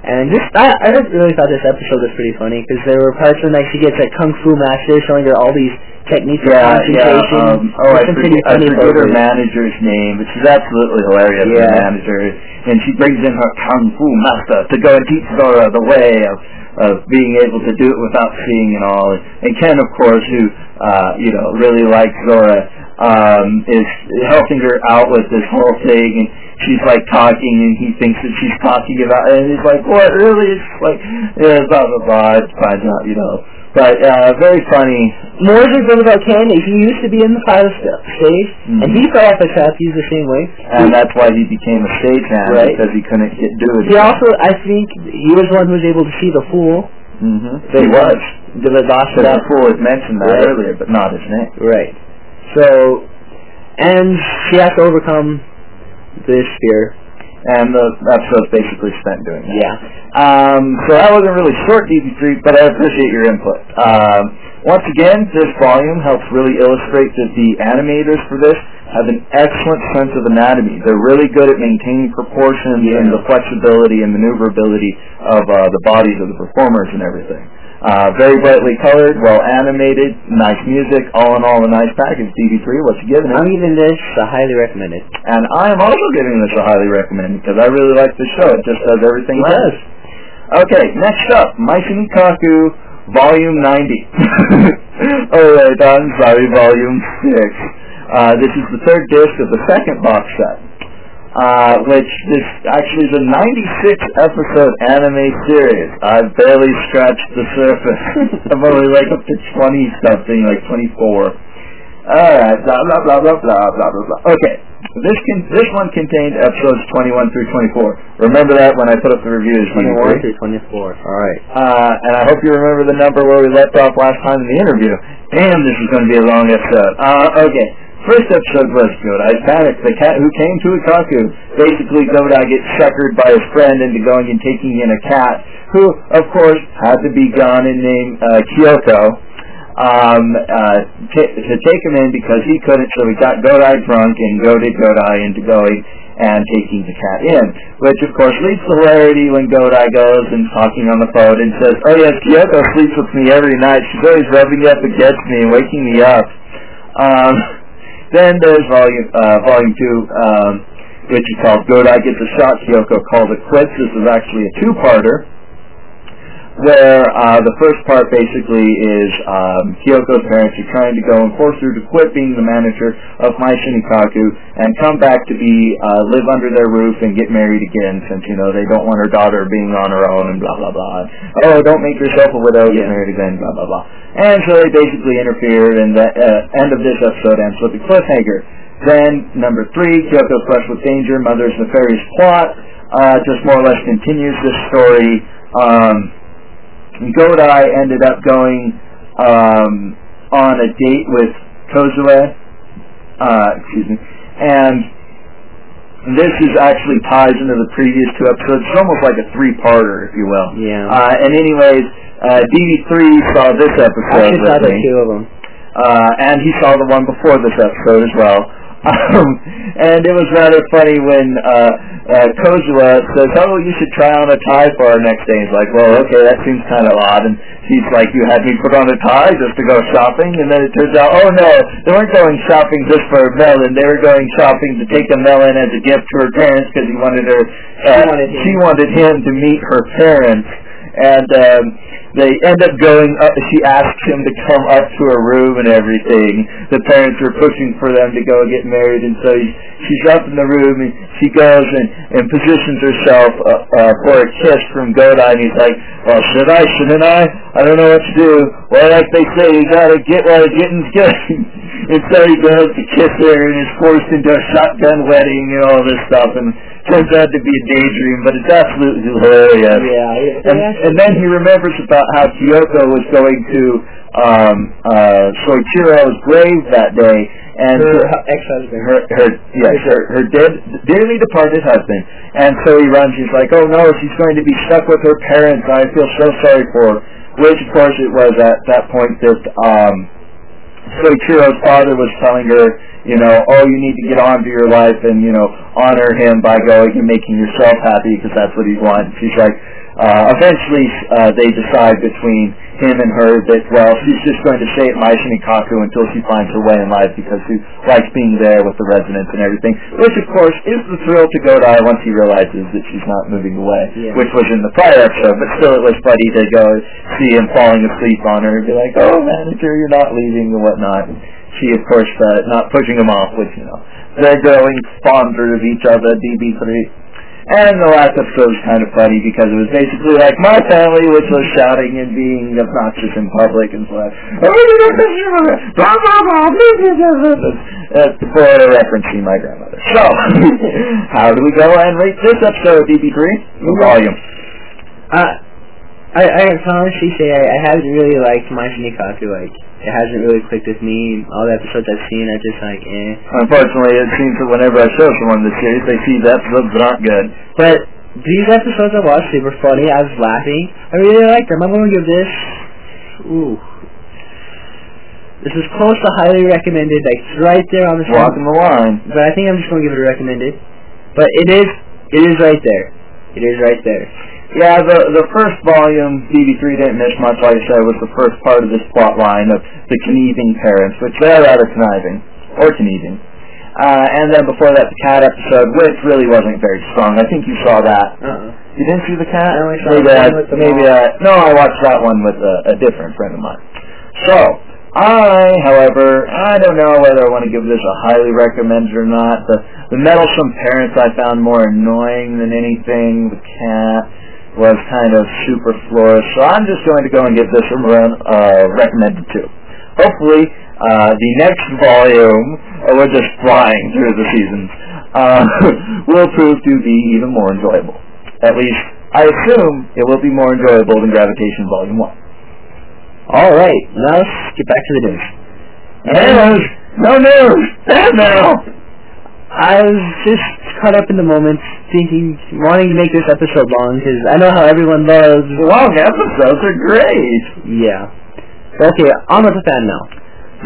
And this, I, I just really thought this episode was pretty funny because there were parts when like she gets a kung fu master showing her all these techniques of Yeah, yeah. concentration. Um, oh, I There's some pretty forget, I forget her manager's name, but she's absolutely hilarious. Yeah. manager, and she brings in her kung fu master to go and teach Sora the way of of being able to do it without seeing and all. And Ken, of course, who uh, you know really likes Sora, um, is helping her out with this whole thing, and she's like talking, and he thinks that she's talking about, it, and he's like, "What really?" It's like, yeah, blah blah blah. It finds out, you know. But uh, very funny. More is good is he used to be in the pilot st- stage, Mhm. and he fell off a trapeze the same way. and that's why he became a stagehand Right. because he couldn't get, do it. He also, I think, he was one who was able to see the fool. hmm He was. The the the fool had mentioned that Right. earlier, but not his name. Right. So, and she has to overcome this fear. And the episode's basically spent doing that. Yeah. Um, so that wasn't really short DB3, but I appreciate your input. Um, once again, this volume helps really illustrate that the animators for this have an excellent sense of anatomy. They're really good at maintaining proportions and the flexibility and maneuverability of uh, the bodies of the performers and everything. Uh, very brightly colored, well animated, nice music, all in all a nice package. DB3, what you giving it? I'm giving this a highly recommended. And I am also giving this a highly recommend because I really like the show. It just does everything It right. does. Okay, next up, Maison Ikkoku, Volume 90. Alright, I'm sorry, Volume 6. Uh, this is the third disc of the second box set. Uh, which this actually is a 96 episode anime series. I've barely scratched the surface. I'm only like up to 20 something, like 24. Alright, blah blah blah blah blah blah blah blah. Okay, this can this one contained episodes 21 through 24. Remember that when I put up the reviews. 21 through 24. Alright. Uh, and I hope you remember the number where we left off last time in the interview. Damn, this is going to be a long episode. Uh, okay. First episode was good. I panicked. The cat who came to Ikkoku. Basically, Godai gets suckered by his friend into going and taking in a cat, who, of course, had to be gone and named uh, Kyoko um, uh, t- to take him in because he couldn't, so he got Godai drunk and goaded Godai into going and taking the cat in, which of course leads to hilarity when Godai goes and talking on the phone and says, oh yes, Kyoko sleeps with me every night. She's always rubbing up against me and waking me up. Um, then there's volume, uh, volume two, um, which is called Godai Gets a Shot, Kyoko Calls It Quits. This is actually a two-parter. Where uh, the first part basically is um, Kyoko's parents are trying to go and force her to quit being the manager of Maison Ikkoku and come back to be uh, live under their roof and get married again since you know they don't want her daughter being on her own and blah blah blah. Oh, don't make yourself a widow, get married again, blah blah blah. And so they basically interfered, and the uh, end of this episode ends with a cliffhanger. Then number three, Kyoko's Quest with Danger, Mother's Nefarious Plot, uh, just more or less continues this story. Um, Godai ended up going um, on a date with Kozue, uh, excuse me, and this is actually ties into the previous two episodes. It's almost like a three-parter, if you will. Yeah. Uh, and anyways, uh, DB3 saw this I episode actually saw the two of them. uh, and he saw the one before this episode as well. Um, and it was rather funny when uh, uh, Kozue says, "Oh, you should try on a tie for our next day." He's like, "Well, okay, that seems kind of odd." And he's like, "You had me put on a tie just to go shopping?" And then it turns out, oh no, they weren't going shopping just for a melon. They were going shopping to take a melon as a gift to her parents because he wanted her. Uh, wanted him. she wanted him to meet her parents, and um, they end up going up. She asks him to come up to her room and everything. The parents are pushing for them to go get married, and so he, she's up in the room and she goes and, and positions herself uh, uh, for a kiss from Godai, and he's like, "Well, should I? Shouldn't I? I don't know what to do." Well, like they say, you gotta get while the getting's good. and so he goes to kiss her and is forced into a shotgun wedding and all this stuff, and turns out to be a daydream, but it's absolutely hilarious. Yeah. And, and then he remembers about how Kyoko was going to um, uh, Soichiro's grave that day, and Her hu- ex-husband. her her yes her her dead dearly departed husband, and so he runs. He's like, oh no, she's going to be stuck with her parents. I feel so sorry for her. Which of course it was at that point that um, Soichiro's father was telling her, you know, oh, you need to get on to your life and, you know, honor him by going and making yourself happy because that's what he wants. She's like, uh, eventually uh, they decide between him and her that, well, she's just going to stay at Maison Ikkoku until she finds her way in life because she likes being there with the residents and everything, which of course is the thrill to Godai once he realizes that she's not moving away, Yeah. which was in the prior episode, but still it was funny to go see him falling asleep on her and be like, oh, manager, you're not leaving and whatnot. She, of course, uh, not pushing him off, which, you know, they're growing fonder of each other, DB3. And the last episode was kind of funny because it was basically like my family, which was shouting and being obnoxious in public and so on. That's for referencing my grandmother. So, how do we go and rate this episode of DB3? Volume. Uh, I, I honestly say I, I haven't really liked Maison Ikkoku. Like, it hasn't really clicked with me. All the episodes I've seen, I just like, eh. Unfortunately, it seems that whenever I show someone the series, they see the episodes that aren't good. But these episodes I watched, they were funny. I was laughing. I really liked them. I'm going to give this, ooh. This is close to highly recommended. Like, it's right there on the Walking the line. But I think I'm just going to give it a recommended. But it is, it is right there. It is right there. Yeah, the the first volume, DB3 didn't miss much, like I said, was the first part of this plot line of the conniving parents, which they're rather conniving, or conniving. Uh, and then before that, the cat episode, which really wasn't very strong. I think you saw that. Uh-uh. You didn't see the cat? I only saw maybe the with the maybe. I, no, I watched that one with a, a different friend of mine. So, I, however, I don't know whether I want to give this a highly recommended or not. The, the meddlesome parents I found more annoying than anything. The cat was kind of superfluous. So I'm just going to go and give this a uh, recommended too. Hopefully, uh, the next volume, uh, we're just flying through the seasons, uh, will prove to be even more enjoyable. At least, I assume it will be more enjoyable than Gravitation Volume 1. Alright, now let's get back to the news. News! No news! And now! I was just caught up in the moment, thinking, wanting to make this episode long, because I know how everyone loves... Long episodes are great! Yeah. Okay, on with the fan mail.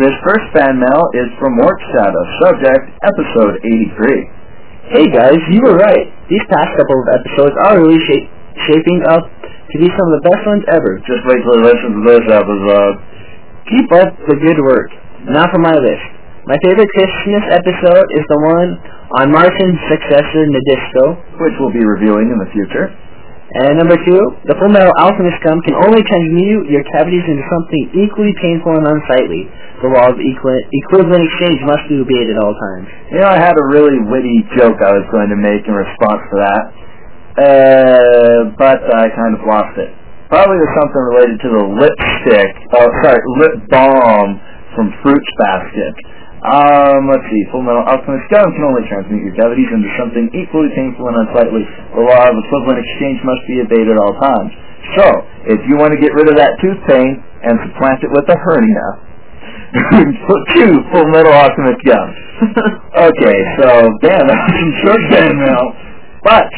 This first fan mail is from Work Shadow, subject, episode 83. Hey guys, you were right. These past couple of episodes are really shape, shaping up to be some of the best ones ever. Just wait till you listen to this episode. Keep up the good work. Now for my list. My favorite Christmas episode is the one on Martian Successor, Nadesico. which we'll be reviewing in the future. And number two, the Full Metal Alchemist gum can only transmute your cavities into something equally painful and unsightly. The law of equi- equivalent exchange must be obeyed at all times. You know, I had a really witty joke I was going to make in response to that, uh, but I kind of lost it. Probably was something related to the lipstick, oh sorry, lip balm from Fruits Basket. Um, let's see, Full Metal Alchemist gum can only transmute your cavities into something equally painful and unsightly. The law of equivalent exchange must be obeyed at all times. So, if you want to get rid of that tooth pain and supplant it with a hernia, two Full Metal Alchemist gum. okay, so, damn, that was some short mail. But,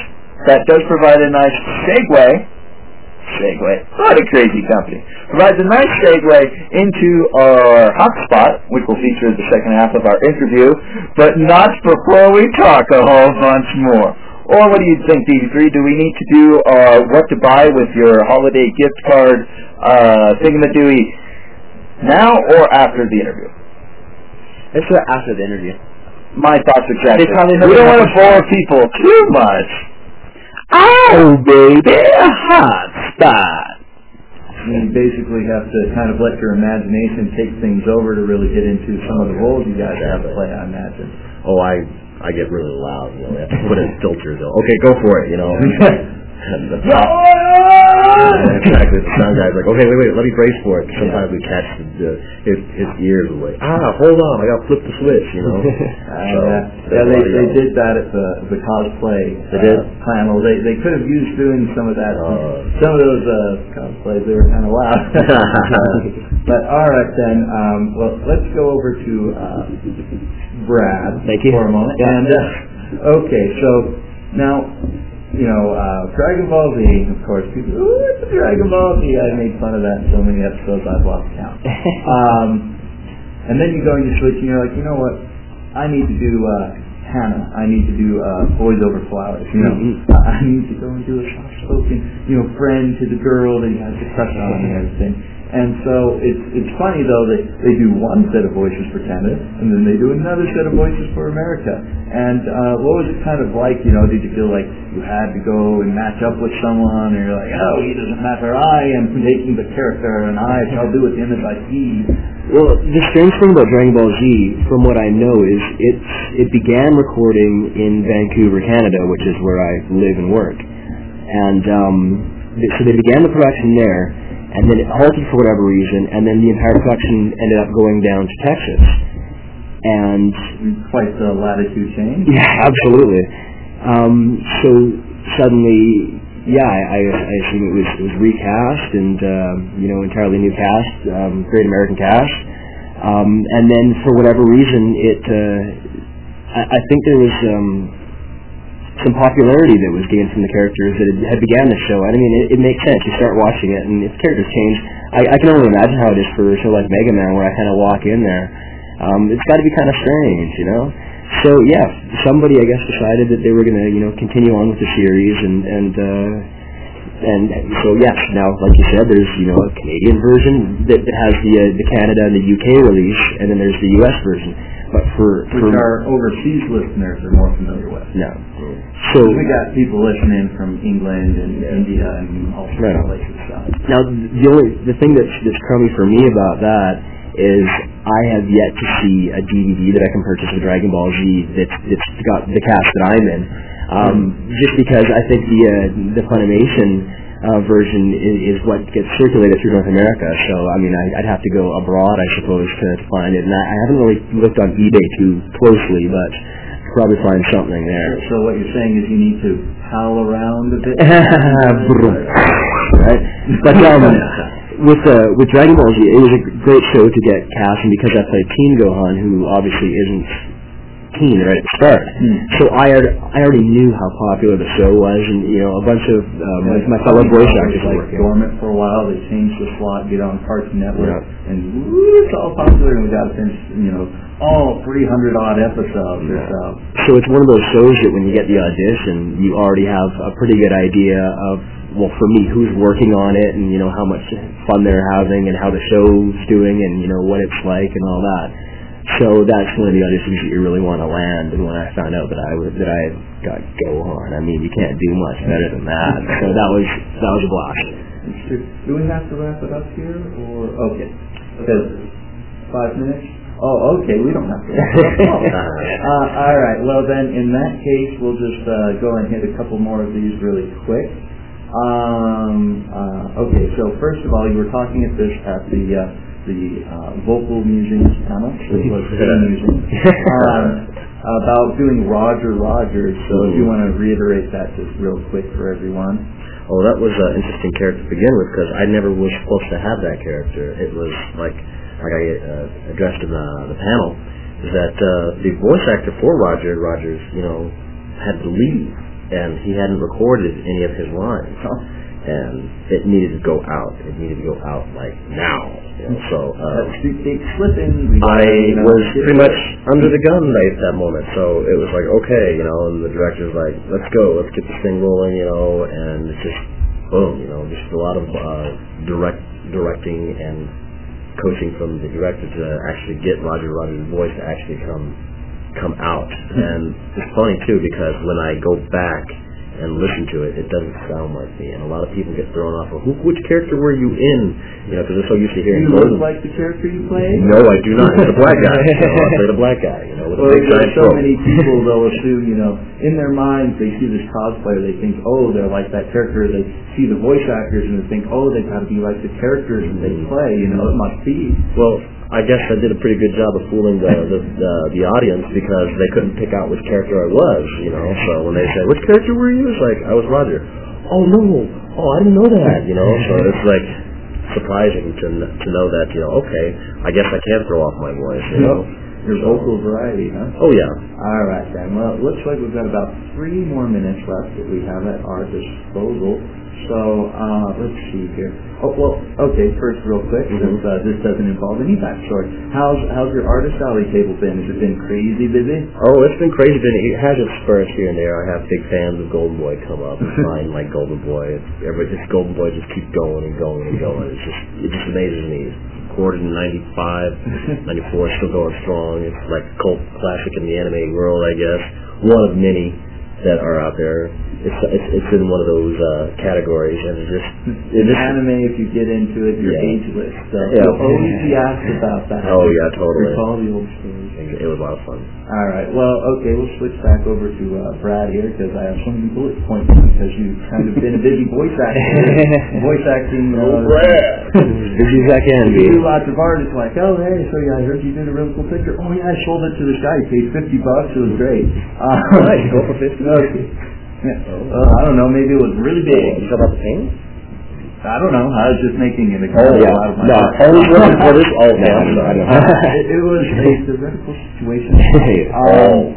that does provide a nice segue segue. What a crazy company. Provides a nice segue into our hotspot, which will feature the second half of our interview, but not before we talk a whole bunch more. Or what do you think, DB3? Do we need to do uh, what to buy with your holiday gift card uh, thingamadooey now or after the interview? Let's do it after the interview. My thoughts exactly. We don't want to bore people too much. Oh, oh, baby, a hot spot. You basically have to kind of let your imagination take things over to really get into some of the roles you guys have to play, I imagine. Oh, I I get really loud. You know, I have to put in filters. Though. Okay, go for it. You know. And the Yeah, exactly. The sound guy's like, okay, wait, wait, let me brace for it. Sometimes we catch the, the, his his ears away. Ah, hold on, I got to flip the switch. You know. So, yeah, they, they did that at the the cosplay They did? uh, panel. They they could have used doing some of that. Uh. some of those uh, cosplays they were kind of loud. but all right then. Um, well, let's go over to uh, Brad Thank you. for a moment. And uh, okay, so now you know uh, Dragon Ball Z. Of course, people. Ooh, it's a Dragon Ball Z. I made fun of that in so many episodes I've lost count. um, and then you go and you switch and you're like, you know what? I need to do uh, Hannah. I need to do uh, Boys Over Flowers. You know, Mhm. I I need to go and do a soft-spoken, you know, friend to the girl that you have to crush on and everything. And so it's it's funny though that they do one set of voices for Canada and then they do another set of voices for America. And uh, what was it kind of like? You know, did you feel like you had to go and match up with someone, or you're like, oh, he doesn't matter. I am making the character, and I shall do with him as I see. Well, the strange thing about Dragon Ball Z, from what I know, is it's it began recording in Vancouver, Canada, which is where I live and work. And um, so they began the production there, and then it halted for whatever reason, and then the entire production ended up going down to Texas. And Quite the latitude change. yeah, absolutely. Um, so suddenly, yeah, I, I, assume it was it was recast and um, you know entirely new cast, um, great American cast, um, and then for whatever reason, it uh, I, I think there was um, some popularity that was gained from the characters that had, began the show. I mean, it, it makes sense. You start watching it, and if characters change, I, I can only imagine how it is for a show like Mega Man, where I kind of walk in there. Um, it's got to be kind of strange, you know. So yeah, somebody I guess decided that they were going to, you know, continue on with the series, and and uh, and so yes, now like you said, there's you know a Canadian version that, that has the uh, the Canada and the UK release, and then there's the US version. But for Which for our overseas listeners are more familiar with. no, so We got people listening from England and India and all sorts of places. So. Now, the only the thing that's that's crummy for me about that is I have yet to see a DVD that I can purchase of Dragon Ball Z that's that's got the cast that I'm in. Um, just because I think the uh, the Funimation uh, version is, is what gets circulated through North America. So I mean, I, I'd have to go abroad, I suppose, to, to find it. And I, I haven't really looked on eBay too closely, but probably find something there. So what you're saying is you need to howl around a bit. Right? But um, with uh, with Dragon Ball Z, it was a great show to get cast, and because I played Teen Gohan, who obviously isn't right at the start, Hmm. so I had, I already knew how popular the show was, and you know a bunch of um, Like, my fellow voice actors like dormant for a while. They changed the slot, get on Cartoon Network, Yeah. and woo, it's all popular. And we got to finish, you know, all 300 odd episodes or so. So it's one of those shows that when you get the audition, you already have a pretty good idea of, well, for me, who's working on it and, you know, how much fun they're having and how the show's doing and, you know, what it's like and all that. So that's one of the auditions that you really want to land. And when I found out that I was that I had got Gohan, I mean, you can't do much better than that. So that was that was a blast. Do we have to wrap it up here, or okay? Because five minutes. Oh, okay. We don't have to. Wrap it up. uh, all right. Well, then, in that case, we'll just uh, go and hit a couple more of these really quick. Um, uh, okay. So first of all, you were talking at this at the uh, the uh, vocal musings panel, which was amusing, um, about doing Roger Rogers. So if you want to reiterate that just real quick for everyone. Oh, that was an interesting character to begin with because I never was supposed to have that character. It was like, like I uh, addressed in the, the panel, is that uh, the voice actor for Roger Rogers, you know, had to leave and he hadn't recorded any of his lines. And it needed to go out. It needed to go out like now. You know, so uh, That's the big slip in. I gotta, you know, was pretty much under the gun right at that moment. So it was like, okay, you know, and the director's like, let's go, let's get this thing rolling, you know, and it's just boom, you know, just a lot of uh, direct directing and coaching from the director to actually get Roger Rogers' voice to actually come come out. and it's funny too because when I go back and listen to it, it doesn't sound like me, and a lot of people get thrown off. Well, who, which character were you in? You know, because they're so used to Do hearing you look like the character you play? no, I do not. It's a black guy. You know, I played a black guy, you know, with a big giant so throat. many people they'll assume, you know, in their minds they see this cosplayer, they think, oh, they're like that character. They see the voice actors and they think, oh, they've got to be like the characters that they mm-hmm. play. You know, it must be. Well, I guess I did a pretty good job of fooling the the, the the audience because they couldn't pick out which character I was, you know. So when they said, "Which character were you?" It's like I was Roger. Oh no! Oh, I didn't know that, you know. So it's like surprising to to know that, you know. Okay, I guess I can throw off my voice, you know. Your vocal variety, huh? Oh yeah. All right, then. Well, it looks like we've got about three more minutes left that we have at our disposal. So, uh, let's see here. Oh, well, okay, first real quick, since uh, this doesn't involve any backstory. How's, how's your artist alley table been? Has it been crazy busy? Oh, it's been crazy. But it has its spurts here and there. I have big fans of Golden Boy come up and find like Golden Boy. It's, every, this Golden Boy just keeps going and going and going. It's just it just amazes me. Recorded in '95, '94, still going strong. It's like cult classic in the anime world, I guess. One of many that are out there. It's it's, it's in one of those uh, categories, and it just it In just anime, if you get into it, you're Yeah. ageless. So Yeah. you'll always be asked about that. Oh, yeah, totally. Recall the old stories. it was a lot of fun. All right. Well, okay, we'll switch back over to uh, Brad here because I have so many bullet points because you've kind of been a busy voice actor, voice acting. Uh, Busy as I can be. You do lots of art. It's like, oh, hey, so yeah, I heard you did a really cool picture. Oh, yeah, I sold it to this guy. He paid 50 bucks. It was great. Uh, Nice. Go for 50? Okay. Yeah. Well, I don't know. Maybe it was really big. You big. talk about the paint? I don't know. I was just making an Oh example yeah. out of my No, art. always looking. Oh no, I'm sorry. it, it was a theoretical situation. Hey, Um,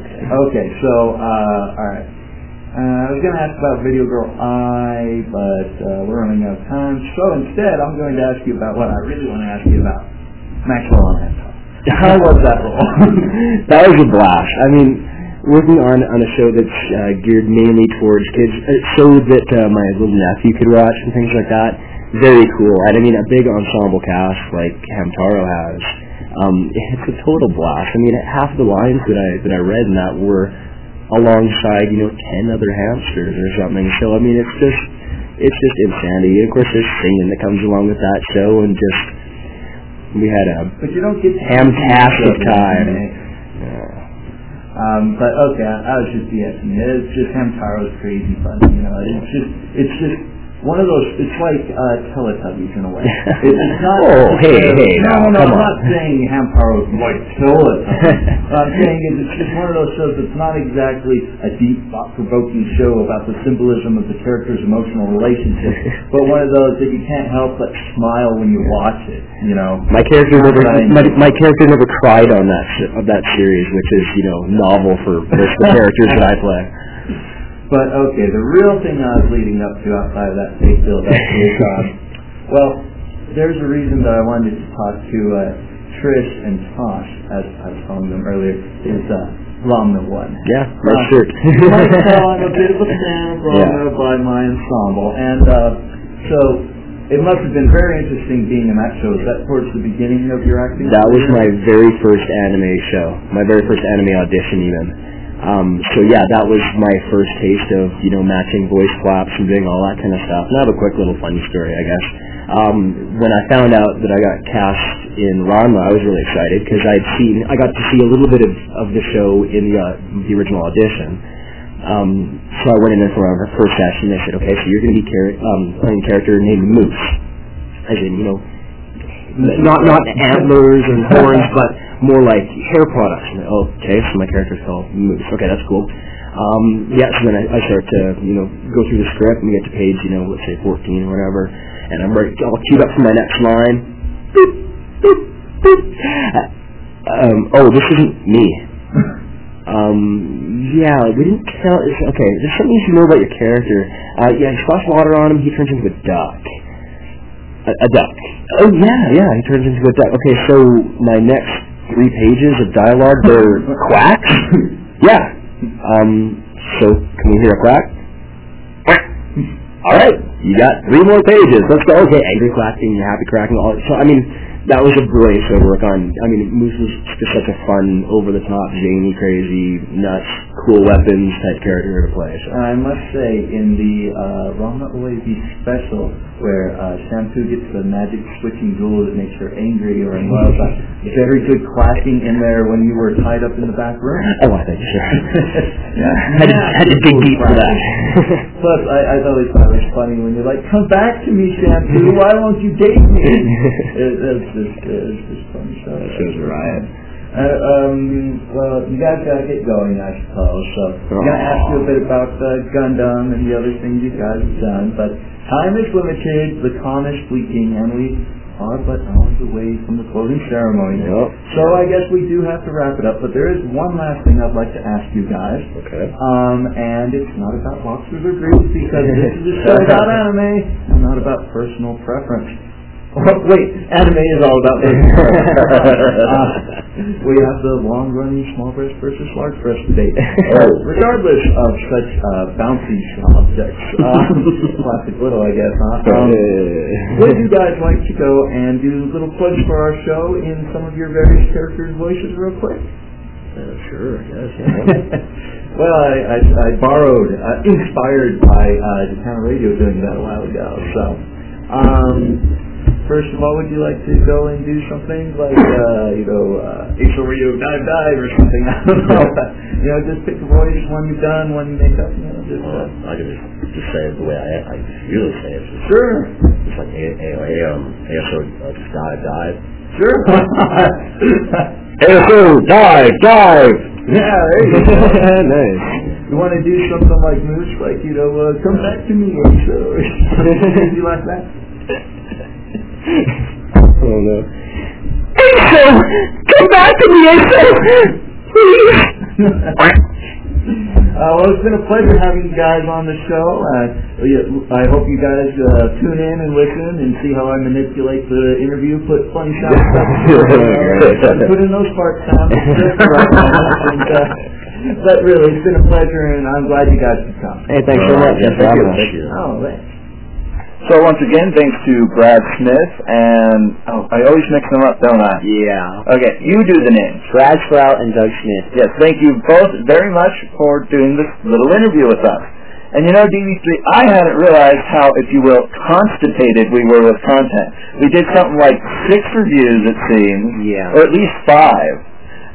okay, so, uh, alright. Uh, I was going to ask about Video Girl Ai, but uh, we're running out of time. So instead, I'm going to ask you about what I really want to ask you about. Maxwell on Hamtaro. How was that role? that was a blast. I mean, working on on a show that's uh, geared mainly towards kids, uh, so that uh, my little nephew could watch and things like that. Very cool. And I mean, a big ensemble cast like Hamtaro has. Um, it's a total blast. I mean, half of the lines that I that I read in that were alongside, you know, ten other hamsters or something. So I mean, it's just it's just insanity. Of course, there's singing that comes along with that show, and just we had a but you don't get to fantastic see each other, time. eh? Um, but okay, I, I was just BSing. It's just Hamtaro's crazy fun. You know, it's just, it's just one of those. It's like uh, Teletubbies in a way. It, it's not. Oh, hey, hey, no, no, come I'm on. not saying Hamtaro's like Teletubbies. I'm saying is it's just one of those shows that's not exactly a deep, thought-provoking show about the symbolism of the character's emotional relationship, but one of those that you can't help but smile when you watch it. You know. My character never my, my character never cried on that of that series, which is you know novel for most of the characters that I play. But okay, the real thing I was leading up to outside of that fake build up is, um, well, there's a reason that I wanted to talk to uh, Trish and Tosh, as I was calling them earlier, is uh, Ranma One. Yeah, Uh, nice shirt. tell I'm a bit of a fan of Ranma Yeah. by my ensemble, and uh, so it must have been very interesting being in that show. Is that towards the beginning of your acting? That was my very first anime show, my very first anime audition even. Um, so yeah, that was my first taste of, you know, matching voice claps and doing all that kind of stuff. And I have a quick little funny story, I guess. Um, when I found out that I got cast in Ranma, I was really excited because I'd seen, I got to see a little bit of, of the show in the, uh, the original audition. Um, so I went in there for our first session. And they said, okay, so you're going to be char- um, playing a character named Mousse. As in, you know, not not antlers and horns, but more like hair products. And, okay, so my character's called Mousse. Okay, that's cool. Um, yeah, so then I, I start to, you know, go through the script and we get to page, you know, let's say 14 or whatever, and I'm ready, all queued up for my next line. Boop, boop, boop. Um, oh, this isn't me. Um, yeah, we didn't tell, okay, there's something you should know about your character. Uh, yeah, you splash water on him, he turns into a duck. A, a duck. Oh yeah, yeah, he turns into a duck. Okay, so my next three pages of dialogue, they're quacks? Yeah. Um, so can we hear a quack? Quack. All right, you got three more pages. Let's go. Okay, angry quacking, happy cracking. All so I mean, that was a brilliant show to work on. I mean, Mousse was just such a fun, over the top, zany, crazy, nuts, cool weapons type character to play. So. I must say, in the uh, Ranma Oasis special, where uh, Shampoo gets the magic switching jewel that makes her angry or in love, very good clacking in there when you were tied up in the back room. Oh, I think sure. yeah. had, to, had to dig deep for that. Plus, I, I always thought it was funny when you're like, "Come back to me, Shampoo. Why won't you date me?" it, it's just, it's just funny stuff. Shows a riot. Uh, um, well, you guys gotta get going, I suppose. So, I'm gonna ask you a bit about uh, Gundam and the other things you guys have done, but time is limited, the con is fleeting, and we are but hours away from the closing ceremony. Yep. So I guess we do have to wrap it up, but there is one last thing I'd like to ask you guys. Okay. Um, and it's not about boxers or groups because this is a show about anime and not about personal preference. Wait, anime is all about personal preference. uh, we have the long-running small breast versus large breast debate. Uh, regardless of such uh, bouncy objects, uh, plastic little, I guess, huh? Um, would you guys like to go and do a little plugs for our show in some of your various characters' voices real quick? Uh, sure, yes, yeah. well, I, I, I borrowed, uh, inspired by uh, Japan Radio doing that a while ago. So, um, first of all, would you like to go and do something like, uh, you know, uh, ASO Radio Dive Dive or something? I don't know. you know, just pick a voice, one you've done, one you make up. You know, just, Well, uh, I can just, just say it the way I, I usually say it. Just, sure, just like a, a, um, ASO, uh, just dive, dive. sure. ASO, dive, dive! yeah, there you go. nice. You want to do something like Mousse, like, you know, uh, come back to me, something you like that? Oh no. Come back to me, ASO! Please! Uh, well, it's been a pleasure having you guys on the show. Uh, I hope you guys uh, tune in and listen and see how I manipulate the interview, put funny sound stuff, put in those parts, sounds. just the right moments, and, uh, but really, it's been a pleasure, and I'm glad you guys could come. Hey, thanks so much. Yeah, Thanks for. Thank you. Oh, thanks. So once again, thanks to Brad Smith and oh, I always mix them up, don't I? Yeah. Okay, you do the names. Brad Sprout and Doug Smith. Yes, thank you both very much for doing this little interview with us. And you know, DB3, I hadn't realized how, if you will, constipated we were with content. We did something like six reviews, it seems, Yeah. or at least five.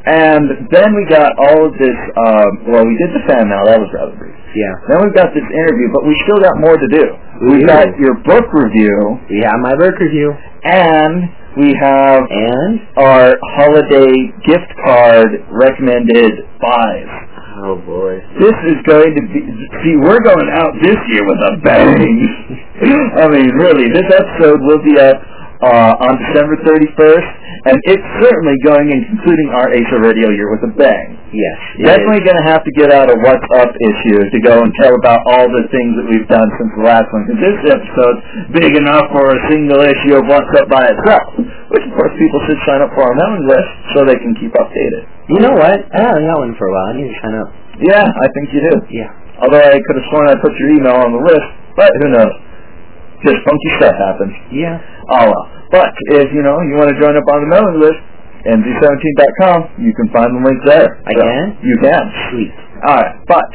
And then we got all of this, um, well, we did the fan mail, that was rather brief. Yeah. Then we've got this interview, but we still got more to do. We We've do. got your book review, We have my book review. and we have And? our holiday gift card recommended buys. Oh boy. This is going to be, see, we're going out this year with a bang. I mean, really, this episode will be up uh, on December 31st, and it's certainly going and concluding our ASO Radio year with a bang. Yes. Definitely going to have to get out a What's Up issue to go and tell about all the things that we've done since the last one, because this episode's big enough for a single issue of What's Up by itself, which of course people should sign up for our mailing list so they can keep updated. You know what? I haven't got one for a while. I need to sign up. Yeah, I think you do. Yeah. Although I could have sworn I put your email on the list, but who knows. just funky stuff happens. Yeah. Oh well. But if you know you want to join up on the mailing list, NZ17.com, you can find the link there. I So, can? You can. Sweet. All right, but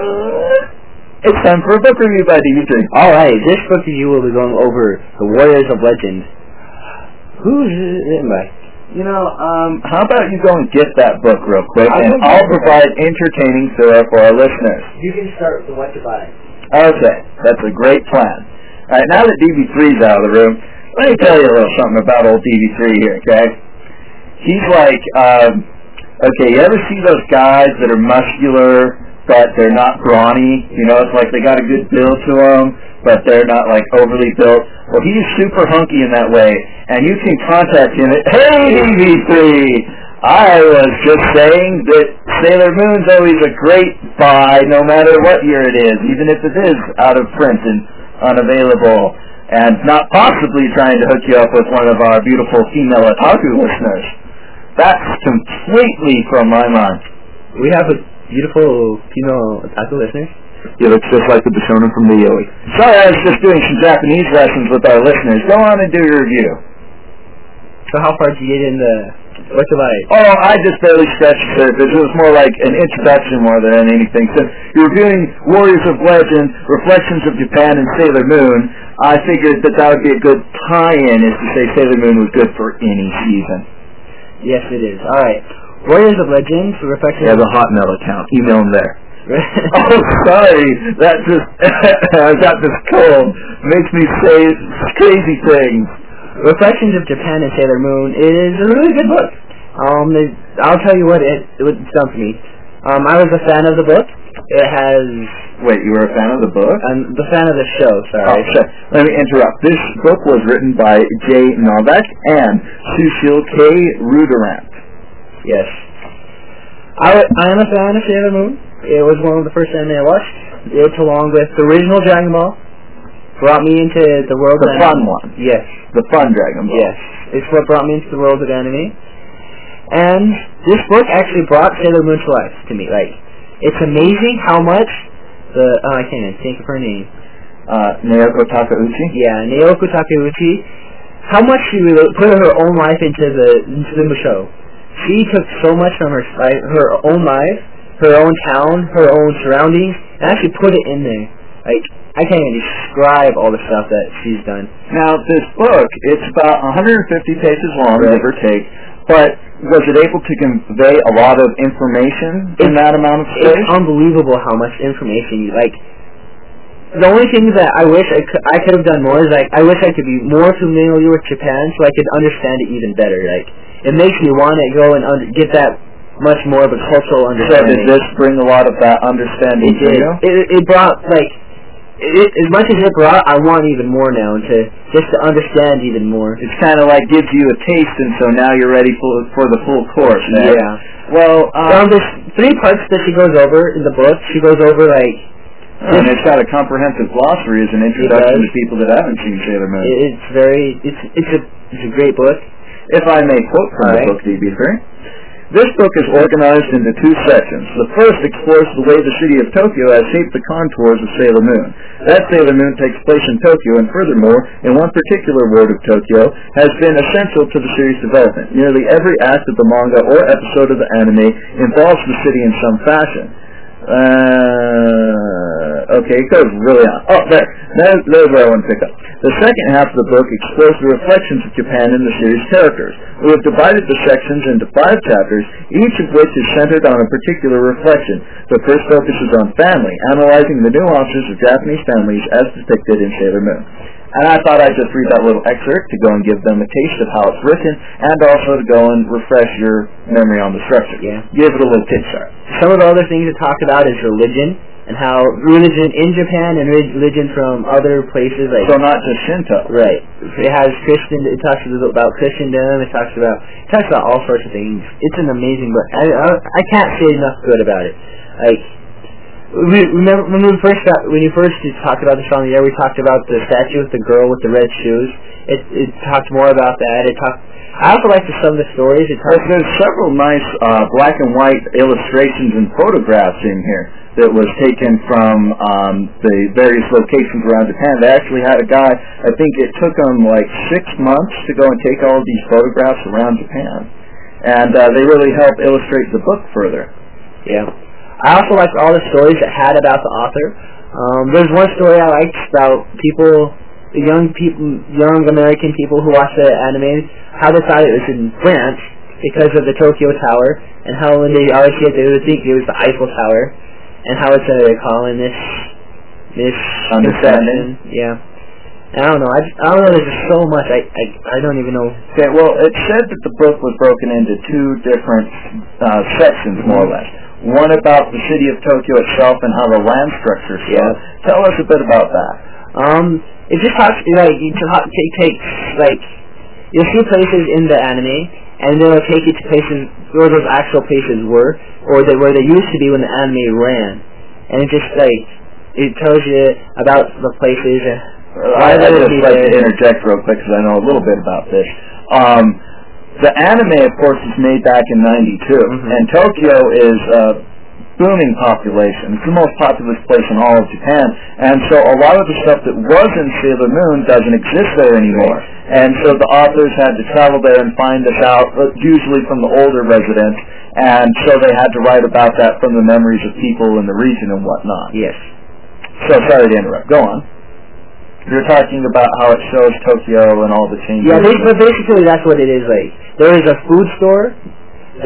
uh, it's time for a book review by DB3. All right. This book review will be going over the Warriors of Legend. Who's it by? You know, um, how about you go and get that book real quick, I'll and I'll it. provide entertaining fare for our listeners. You can start with what to buy. Okay, that's a great plan. All right, now that DB3's out of the room, let me tell you a little something about old DB3 here, okay? He's like, um, okay, you ever see those guys that are muscular, but they're not brawny? You know, it's like they got a good build to them, but they're not like overly built. Well, he's super hunky in that way, and you can contact him at, hey DB3! I was just saying that Sailor Moon's always a great buy no matter what year it is, even if it is out of print and unavailable, and not possibly trying to hook you up with one of our beautiful female otaku listeners. That's completely from my mind. We have a beautiful female otaku listener. He looks just like the Bishonen from the Yaoi. Sorry, I was just doing some Japanese lessons with our listeners. Go on and do your review. So how far did you get in the what to buy? Oh, I just barely scratched the surface. It was more like an introduction more than anything. Since you're reviewing Warriors of Legend, Reflections of Japan, and Sailor Moon, I figured that that would be a good tie-in is to say Sailor Moon was good for any season. Yes, it is. All right. Warriors of Legend, Reflections. He has a Hotmail account. Email him there. oh, sorry. That just I got this cold. Makes me say crazy things. Reflections of Japan and Sailor Moon is a really good book. Um, it- I'll tell you what it it was done for me. Um, I was a fan of the book. It has Wait, you were a fan of the book? I'm the fan of the show. Oh, Sorry. Let me interrupt. This book was written by Jay Novak and Sushil K. Ruderant. Yes. I, I am a fan of Sailor Moon. It was one of the first anime I watched. It, along with the original Dragon Ball, brought me into the world The of fun anime. one. Yes. The fun Dragon Ball. Yes. It's what brought me into the world of anime. And this book actually brought Sailor Moon to life to me. Like, it's amazing how much the, oh, I can't even think of her name. Uh, Naoko Takeuchi. Yeah, Naoko Takeuchi. How much she really put her own life into the into the show. She took so much from her her own life, her own town, her own surroundings, and actually put it in there. Like I can't even describe all the stuff that she's done. Now, this book, it's about 150 pages long, Right. give or take, but was it able to convey a lot of information in that amount of space? It's unbelievable how much information you like. The only thing that I wish I could, I could have done more is like I wish I could be more familiar with Japan so I could understand it even better. Like it makes me want to go and under, get that much more of a cultural so understanding. did this bring a lot of that understanding It to you? It, it brought like it, as much as it brought, I want even more now to just to understand even more. It's kind of like gives you a taste, and so now you're ready for, for the full course. eh? Yeah. Well, Um, um, there's three parts that she goes over in the book. She goes over like and it's got a comprehensive glossary as an introduction to people that haven't seen Sailor Moon. it- it's very it's it's a it's a great book. If I may quote from the book, DB3. This book is organized into two sections. The first explores the way the city of Tokyo has shaped the contours of Sailor Moon. That Sailor Moon takes place in Tokyo, and furthermore, in one particular ward of Tokyo, has been essential to the series' development. Nearly every act of the manga or episode of the anime involves the city in some fashion. Uh, okay, it goes really on. Oh, there. There's, there's where I want to pick up. The second half of the book explores the reflections of Japan in the series' characters. We have divided the sections into five chapters, each of which is centered on a particular reflection. The first focuses on family, analyzing the nuances of Japanese families as depicted in Sailor Moon. And I thought I'd just read that little excerpt to go and give them a taste of how it's written, and also to go and refresh your memory on the structure. Yeah. Give it a little kickstart. Some of the other things it talks about is religion and how religion in Japan and religion from other places like So not just Shinto. right. It has Christian. It talks about Christendom. It talks about it talks about all sorts of things. It's an amazing book. I I, I can't say enough good about it. Like we, remember when we first got when you first talked about the song the air, we talked about the statue with the girl with the red shoes. It it talked more about that. It talked. I also like the, some of the stories. It talked, there's several nice uh, black and white illustrations and photographs in here that was taken from um, the various locations around Japan. They actually had a guy, I think it took him like six months to go and take all of these photographs around Japan. And uh, they really help illustrate the book further. yeah. I also liked all the stories it had about the author. Um, there's one story I liked about people, young people, young American people who watched the anime, how they thought it was in France because of the Tokyo Tower, and how when they always see it, they would think it was the Eiffel Tower, and how it's a calling this This... Understanding. Yeah. I don't know. I, just, I don't know. There's just so much. I, I I don't even know. Okay, well, it said that the book was broken into two different uh, sections, more or less. One about the city of Tokyo itself and how the land structure is. Yeah. Tell us a bit about that. Um, it just talks like you talk, take takes like you'll see places in the anime, and then it'll take you to places where those actual places were, or that where they used to be when the anime ran, and it just like it tells you about the places. And I, I they would just like to interject real quick because I know a little bit about this. Um, the anime, of course, is made back in '92, Mhm. and Tokyo is a booming population. It's the most populous place in all of Japan, and so a lot of the stuff that was in Sailor Moon doesn't exist there anymore. And so the authors had to travel there and find this out, uh, usually from the older residents, and so they had to write about that from the memories of people in the region and whatnot. Yes. So sorry to interrupt. Go on. You're talking about how it shows Tokyo and all the changes. Yeah, ba- but basically that's what it is like. There is a food store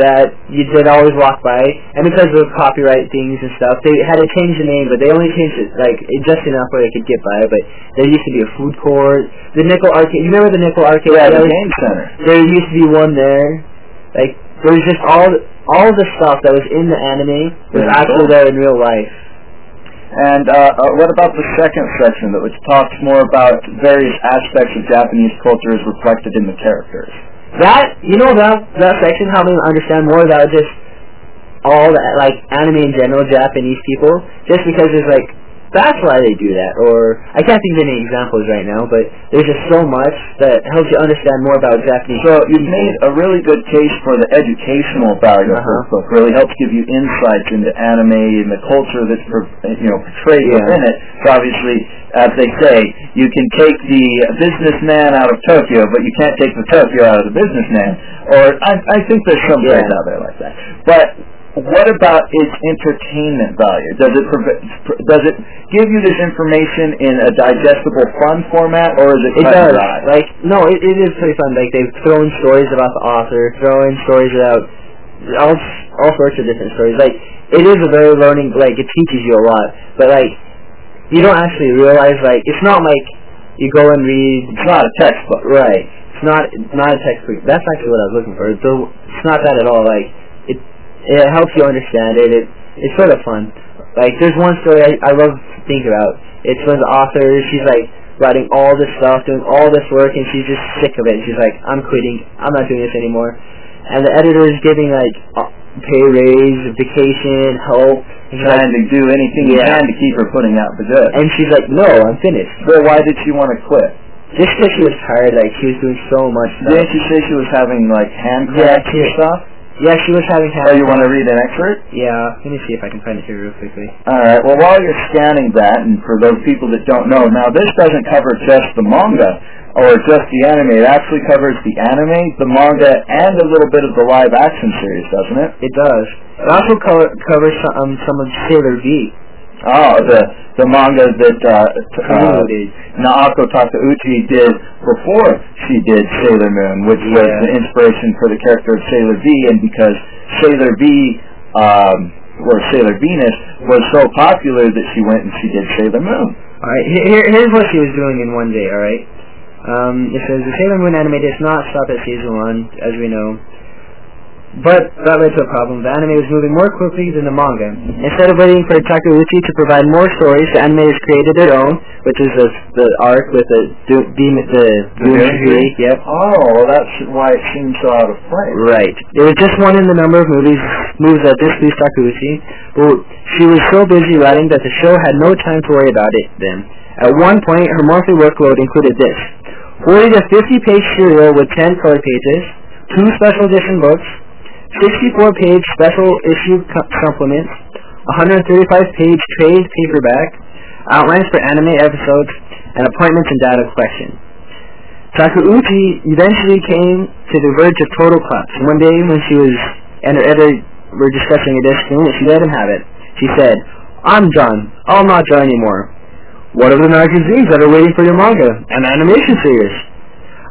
that you did always walk by, and because of copyright things and stuff, they had to change the name, but they only changed it like just enough where they could get by. But there used to be a food court, the Nickel Arcade. You remember the Nickel Arcade? yeah, the game center. There used to be one there. Like there was just all all the stuff that was in the anime was Yeah, actually cool. there in real life. And uh, uh, what about the second section that which talks more about various aspects of Japanese culture as reflected in the characters? That you know that that section helped me understand more about just all the like anime in general, Japanese people. Just because there's like that's why they do that, or I can't think of any examples right now, but there's just so much that helps you understand more about Japanese. So you've made a really good case for the educational value of Uh-huh. this book. Really helps give you insights into anime and the culture that's per, you know portrayed Yeah. within it. So obviously, as they say, you can take the businessman out of Tokyo, but you can't take the Tokyo out of the businessman. Or I, I think there's some Yeah. out there like that. But what about its entertainment value? Does it does it give you this information in a digestible, fun format, or is it It cut does. dry? Like no, it, it is pretty fun. Like they've thrown stories about the author, thrown stories about all all sorts of different stories. Like it is a very learning. Like it teaches you a lot, but like you don't actually realize. Like it's not like you go and read. It's not a textbook. Right. It's not it's not a textbook. That's actually what I was looking for. So it's not that at all. Like it helps you understand it. It it's sort of fun. Like there's one story I, I love to think about. It's when the author she's like writing all this stuff, doing all this work, and she's just sick of it. And she's like, I'm quitting. I'm not doing this anymore. And the editor is giving like pay raise, vacation, help. And she's like, Trying to do anything Yeah. can to keep her putting out the goods. and she's like, no, I'm finished. Well, why did she want to quit? Just because she was tired, like she was doing so much stuff. Didn't you say she was having like hand Yeah, cramps she- and stuff? Yeah, she was having. Oh, you want to read an excerpt? Yeah, let me see if I can find it here real quickly. All right. Well, while you're scanning that, and for those people that don't know, now this doesn't cover just the manga or just the anime. It actually covers the anime, the manga, and a little bit of the live action series, doesn't it? It does. It also co- covers some, um, some of Sailor V. Oh, the the manga that uh, uh, Naoko Takeuchi did before she did Sailor Moon, which was the inspiration for the character of Sailor V, and because Sailor V, um, or Sailor Venus, was so popular that she went and she did Sailor Moon. Alright, here, here's what she was doing in one day, alright? Um, it says, the Sailor Moon anime does not stop at season 1, as we know. But that led to a problem. The anime was moving more quickly than the manga. Instead of waiting for Takeuchi to provide more stories, the animators created their own, which is the, the arc with the do, demon, the Doom tree. Yep. Oh, well, that's why it seems so out of place. Right. There was just one in the number of movies moves that displeased Takeuchi, but she was so busy writing that the show had no time to worry about it then. At one point, her monthly workload included this. 40 to 50 page serial with 10 color pages, two special edition books, 64 page special issue co- supplements, 135 page trade paperback, outlines for anime episodes, and appointments and data collection. Takeuchi eventually came to the verge of total collapse. One day when she was and her editor were discussing a disc screen, she let him have it. She said, I'm done. I'll not draw anymore. What are the magazines that are waiting for your manga? An animation series.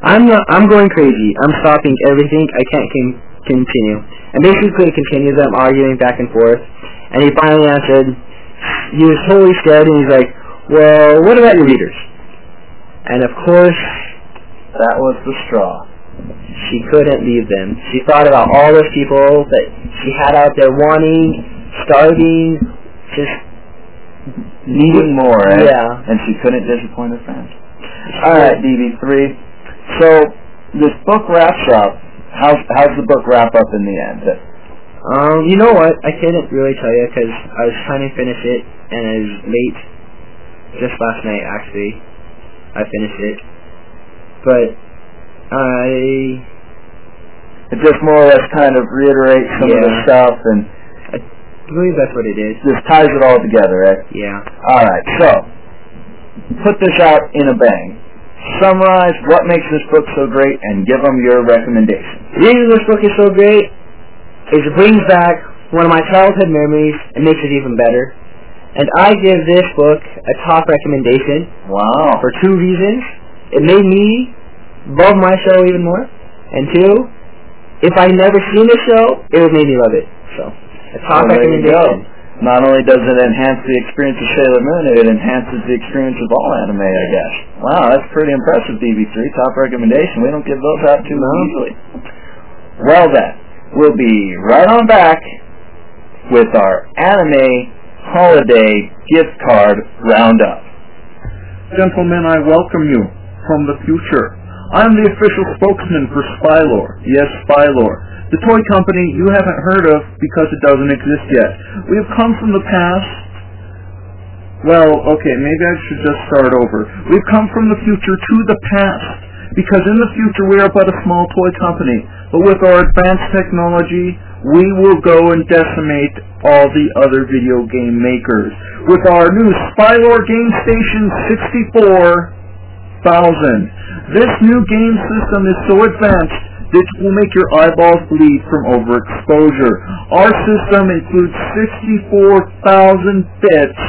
I'm not, I'm going crazy. I'm stopping everything. I can't com- continue. And basically it continued them arguing back and forth. And he finally answered, he was totally scared and he's like, well, what about your readers? And of course, That was the straw. she couldn't leave them. She thought about all those people that she had out there wanting, starving, just Needing more, eh? Yeah. And she couldn't disappoint her fans. Alright, DB3. So, this book wraps up. How's, how's the book wrap up in the end? Um, you know what? I couldn't really tell you because I was trying to finish it and it was late. Just last night, actually, I finished it. But I, It just more or less kind of reiterates some of the stuff and I believe that's what it is. just ties it all together, right? Yeah. Alright, so, put this out in a bang. Summarize what makes this book so great and give them your recommendation. The reason this book is so great is it brings back one of my childhood memories and makes it even better. And I give this book a top recommendation Wow. for two reasons. It made me love my show even more. And two, if I never seen the show, it would make me love it. So, a top Well, recommendation. Go. Not only does it enhance the experience of Sailor Moon, it enhances the experience of all anime, I guess. Wow, that's pretty impressive, DB3. Top recommendation. We don't give those out too No. easily. Well then, we'll be right on back with our anime holiday gift card roundup. Gentlemen, I welcome you from the future. I'm the official spokesman for Spylore. Yes, Spylore. The toy company you haven't heard of because it doesn't exist yet. We have come from the past. Well, okay, maybe I should just start over. We've come from the future to the past because in the future we are but a small toy company. But with our advanced technology, we will go and decimate all the other video game makers. With our new Spylore Game Station 64000. This new game system is so advanced that it will make your eyeballs bleed from overexposure. Our system includes 64,000 bits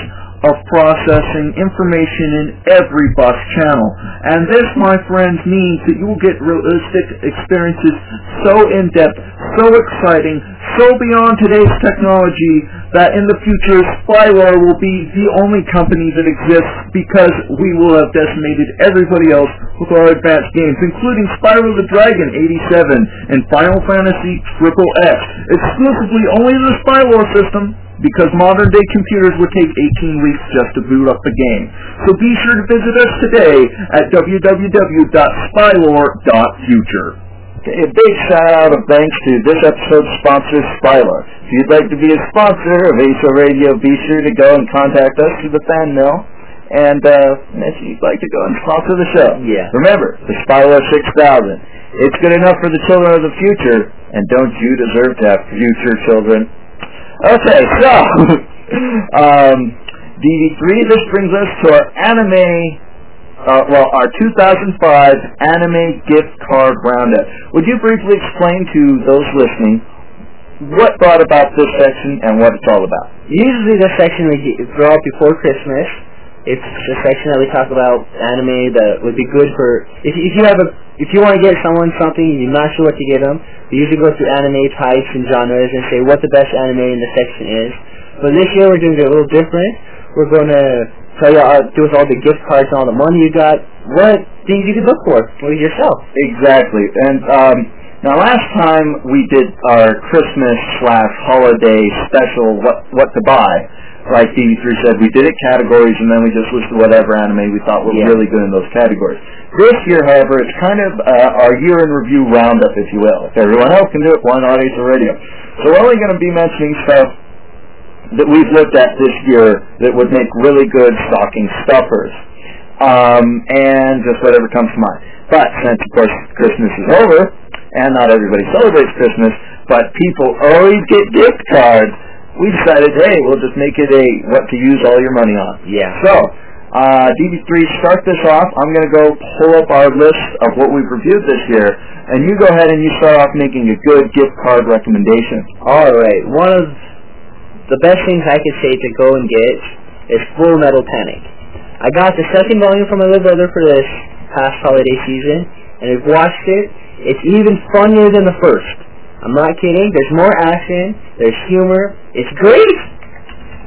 of processing information in every bus channel. And this, my friends, means that you will get realistic experiences so in-depth, so exciting, so beyond today's technology that in the future Spyware will be the only company that exists because we will have decimated everybody else with our advanced games, including Spyro the Dragon 87 and Final Fantasy Triple X, exclusively only the Spyware system because modern day computers would take 18 weeks just to boot up the game. So be sure to visit us today at www.spylore.future. A big shout out of thanks to this episode's sponsor, Spyler. If you'd like to be a sponsor of ASO Radio, be sure to go and contact us through the fan mail. And uh, if you'd like to go and sponsor the show, Yeah. remember, the Spyler 6000. It's good enough for the children of the future, and don't you deserve to have future children? Okay, so, um, DB3, this brings us to our anime uh, well, our 2005 anime gift card roundup. Would you briefly explain to those listening what brought about this section and what it's all about? Usually this section we out before Christmas. It's the section that we talk about anime that would be good for if if you have a if you want to get someone something and you're not sure what to get them. We usually go through anime types and genres and say what the best anime in the section is. But this year we're doing it a little different. We're going to tell you all, do with all the gift cards and all the money you got, what things you could look for for yourself. Exactly. And um, Now, last time we did our Christmas slash holiday special, what what to buy, like DB3 said, we did it categories, and then we just listed whatever anime we thought was Yeah. really good in those categories. This year, however, it's kind of uh, our year in review roundup, if you will. If everyone else can do it, why not ASO Radio? So we're only going to be mentioning stuff that we've looked at this year that would make really good stocking stuffers, um, and just whatever comes to mind. But since, of course, Christmas is over, and not everybody celebrates Christmas, but people always get gift cards, we decided, hey, we'll just make it a what to use all your money on. Yeah. So, uh, DB3, start this off. I'm going to go pull up our list of what we've reviewed this year, and you go ahead and you start off making a good gift card recommendation. All right. One of the best things I could say to go and get is Full Metal Panic. I got the second volume from my little brother for this past holiday season, and I've watched it. It's even funnier than the first. I'm not kidding. There's more action. There's humor. It's great.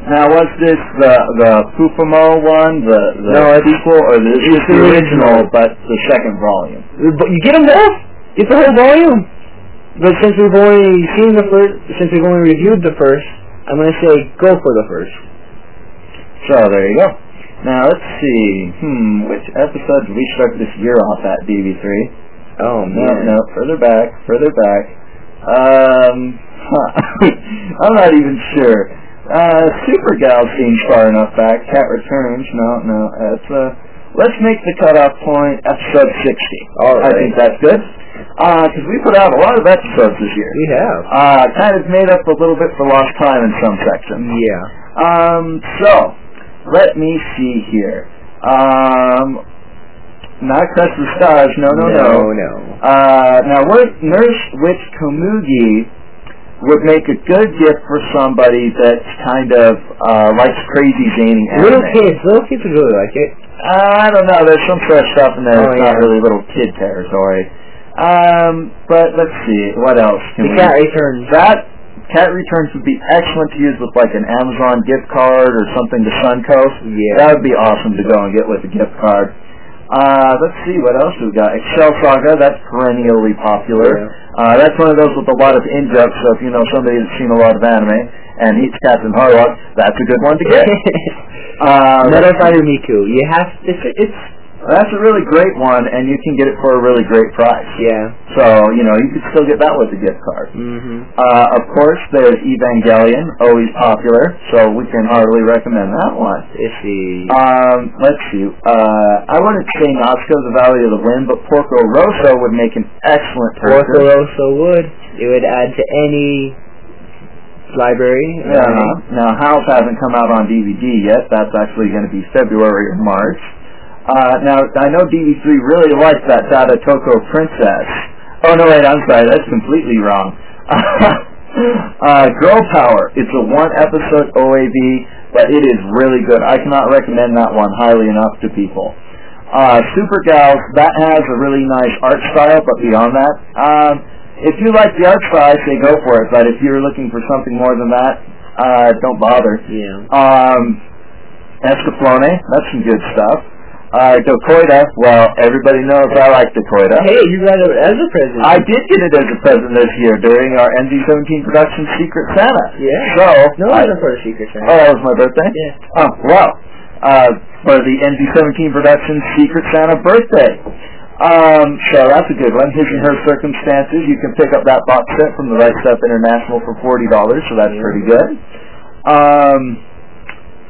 Now, was this the the Fumoffu one, the the No, it's- sequel, or this it's is the the original, original. but the second volume? But you get them both. Get the whole volume. But since we've only seen the first, since we've only reviewed the first, I'm gonna say go for the first. So there you go. Now let's see. Hmm, which episode did we start this year off at DB3? Oh No, no, further back, further back. Um, I'm not even sure. Uh, Supergal seems far enough back. Cat Returns, no, no. Uh, let's make the cutoff point episode 60. All I think that's good. Uh, because we put out a lot of episodes this year. We have. Uh, kind of made up a little bit for lost time in some sections. Yeah. Um, so, let me see here. Um, not Crest of the Stars, no, no, no. no. Uh, now, what Nurse Witch Komugi would make a good gift for somebody that's kind of uh, likes crazy zany anime. Little kids, little kids would really like it. Uh, I don't know. There's some fresh stuff in there. Oh, it's not really little kid territory. Um, but let's see. What else can The we? cat returns. That cat returns would be excellent to use with like an Amazon gift card or something to Suncoast. Yeah. That would be awesome to go and get with a gift card. Uh, let's see, what else We've got? Excel Saga, that's perennially popular. Yeah. Uh, that's one of those with a lot of in-jokes, so if you know somebody that's seen a lot of anime and eats Captain Harlock, that's a good one to get. uh, Metal Fighter Miku. You have it's it's that's a really great one, and you can get it for a really great price. yeah. So, you know, you could still get that with a gift card. Mm-hmm. Uh, of course, there's Evangelion, always popular, so we can heartily recommend that one. Let's see. Um, let's see. Uh, I wouldn't say Nausicaa, the Valley of the Wind, but Porco Rosso would make an excellent Porco purchase. Rosso would. It would add to any library. Uh-huh. Now, Howl's hasn't come out on DVD yet. That's actually going to be February or March. Uh, now, I know DB3 really likes that Dada Toko Princess. Oh, no, wait, I'm sorry. That's completely wrong. uh, Girl Power. It's a one-episode OAV, but it is really good. I cannot recommend that one highly enough to people. Uh, Super Gals, that has a really nice art style, but beyond that, um, if you like the art style, I say go for it. But if you're looking for something more than that, uh, don't bother. Yeah. Um, Escaflowne, that's some good stuff. Uh, Dokkoida, well, everybody knows I like Dokkoida. Hey, you got it as a present. I did get it as a present this year during our NZ17 production Secret Santa. Yeah. So, no, I, wasn't for the secret Santa. oh, that was my birthday? Yeah. Oh, well, uh, for the NZ17 production Secret Santa birthday. Um, so that's a good one. His and Her Circumstances. You can pick up that box set from the Right Stuff International for $40, so that's pretty good. Um,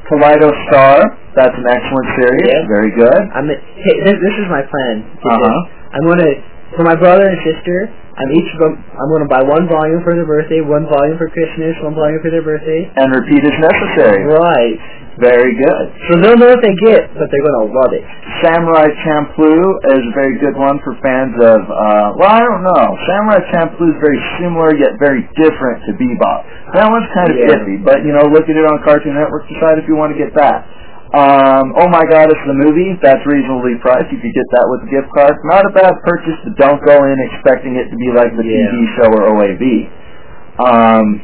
Kaleido Star. That's an excellent series. Yeah. Very good. I'm hey, this, this is my plan. Uh-huh. I'm gonna for my brother and sister. I'm each of them. I'm gonna buy one volume for their birthday, one volume for Christmas, one volume for their birthday. And repeat as necessary. Right. Very good. So they'll know what they get, but they're gonna love it. Samurai Champloo is a very good one for fans of, uh, well, I don't know. Samurai Champloo is very similar yet very different to Bebop. That one's kind of Yeah. iffy, but, you know, look at it on Cartoon Network, decide if you want to get that. Um, oh my god, it's the movie. That's reasonably priced. You could get that with a gift card. Not a bad purchase, but don't go in expecting it to be like the Yeah. TV show or OAV. Um,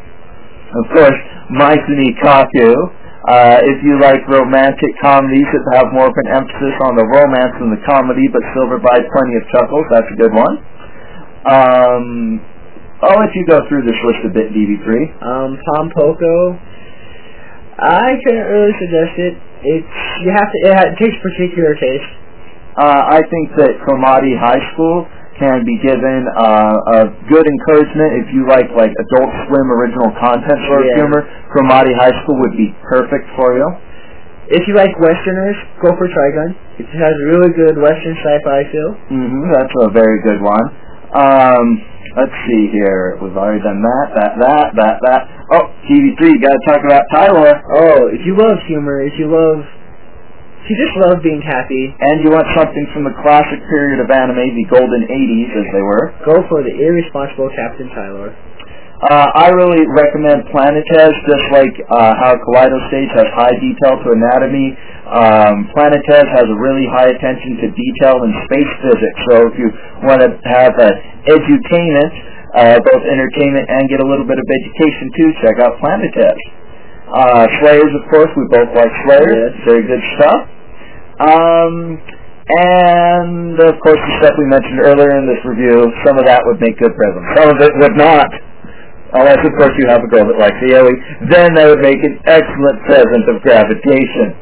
of course, Maison Ikkoku. Uh, if you like romantic comedies that have more of an emphasis on the romance than the comedy, but still provide plenty of chuckles, that's a good one. Um, I'll let you go through this list a bit, DB3. Um, Pom Poko. I couldn't really suggest it. It's you have to. It, it takes particular taste. Uh, I think that Cromartie High School can be given uh, a good encouragement if you like like Adult Swim original content sort of Yeah. humor. Cromartie High School would be perfect for you. If you like westerners, go for Trigun. It has a really good western sci-fi feel. hmm that's a very good one. Um, let's see here. We've already done that, that, that, that, that. Oh, TV3, you gotta talk about Tyler. Oh, if you love humor, if you love, if you just love being happy, And you want something from the classic period of anime, the golden 80s as they were. go for the irresponsible Captain Tyler. Uh, I really recommend Planetes, just like uh, how Kaleido Stage has high detail to anatomy. Um, has a really high attention to detail in space physics. So if you want to have an edutainment, uh, both entertainment and get a little bit of education too, check out Planetes. Uh, Slayers, of course, we both like Slayers. Yes. Very good stuff. Um, and of course, the stuff we mentioned earlier in this review, some of that would make good presents. Some of it would not. Unless, of course, you have a girl that likes yaoi. Then that would make an excellent present of gravitation.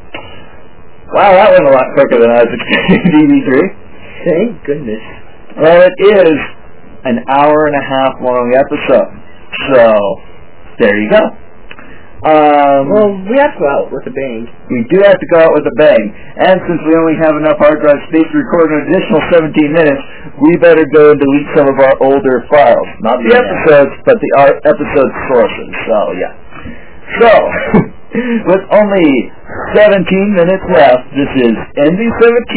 Wow, that went a lot quicker than I was expecting DB3. Thank goodness. Well, it is an hour and a half long episode. So, there you go. Um, Well, we have to go out with a bang. we do have to go out with a bang. And since we only have enough hard drive space to record an additional 17 minutes, we better go and delete some of our older files. Not the Yeah. episodes, but the episode sources. So, yeah. So, with only 17 minutes left, this is NC17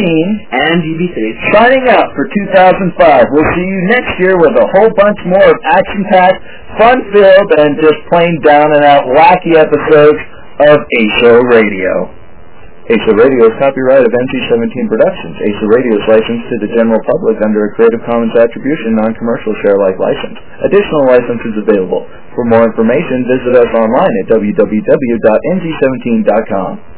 And DB3. signing out for 2005. We'll see you next year with a whole bunch more of action-packed, fun-filled, and just plain down-and-out wacky episodes of ASO Radio. ASO Radio is copyright of NC17 Productions. ASO Radio is licensed to the general public under a Creative Commons Attribution Non-Commercial Share-alike license. Additional licenses available. For more information, visit us online at www.nc17.com.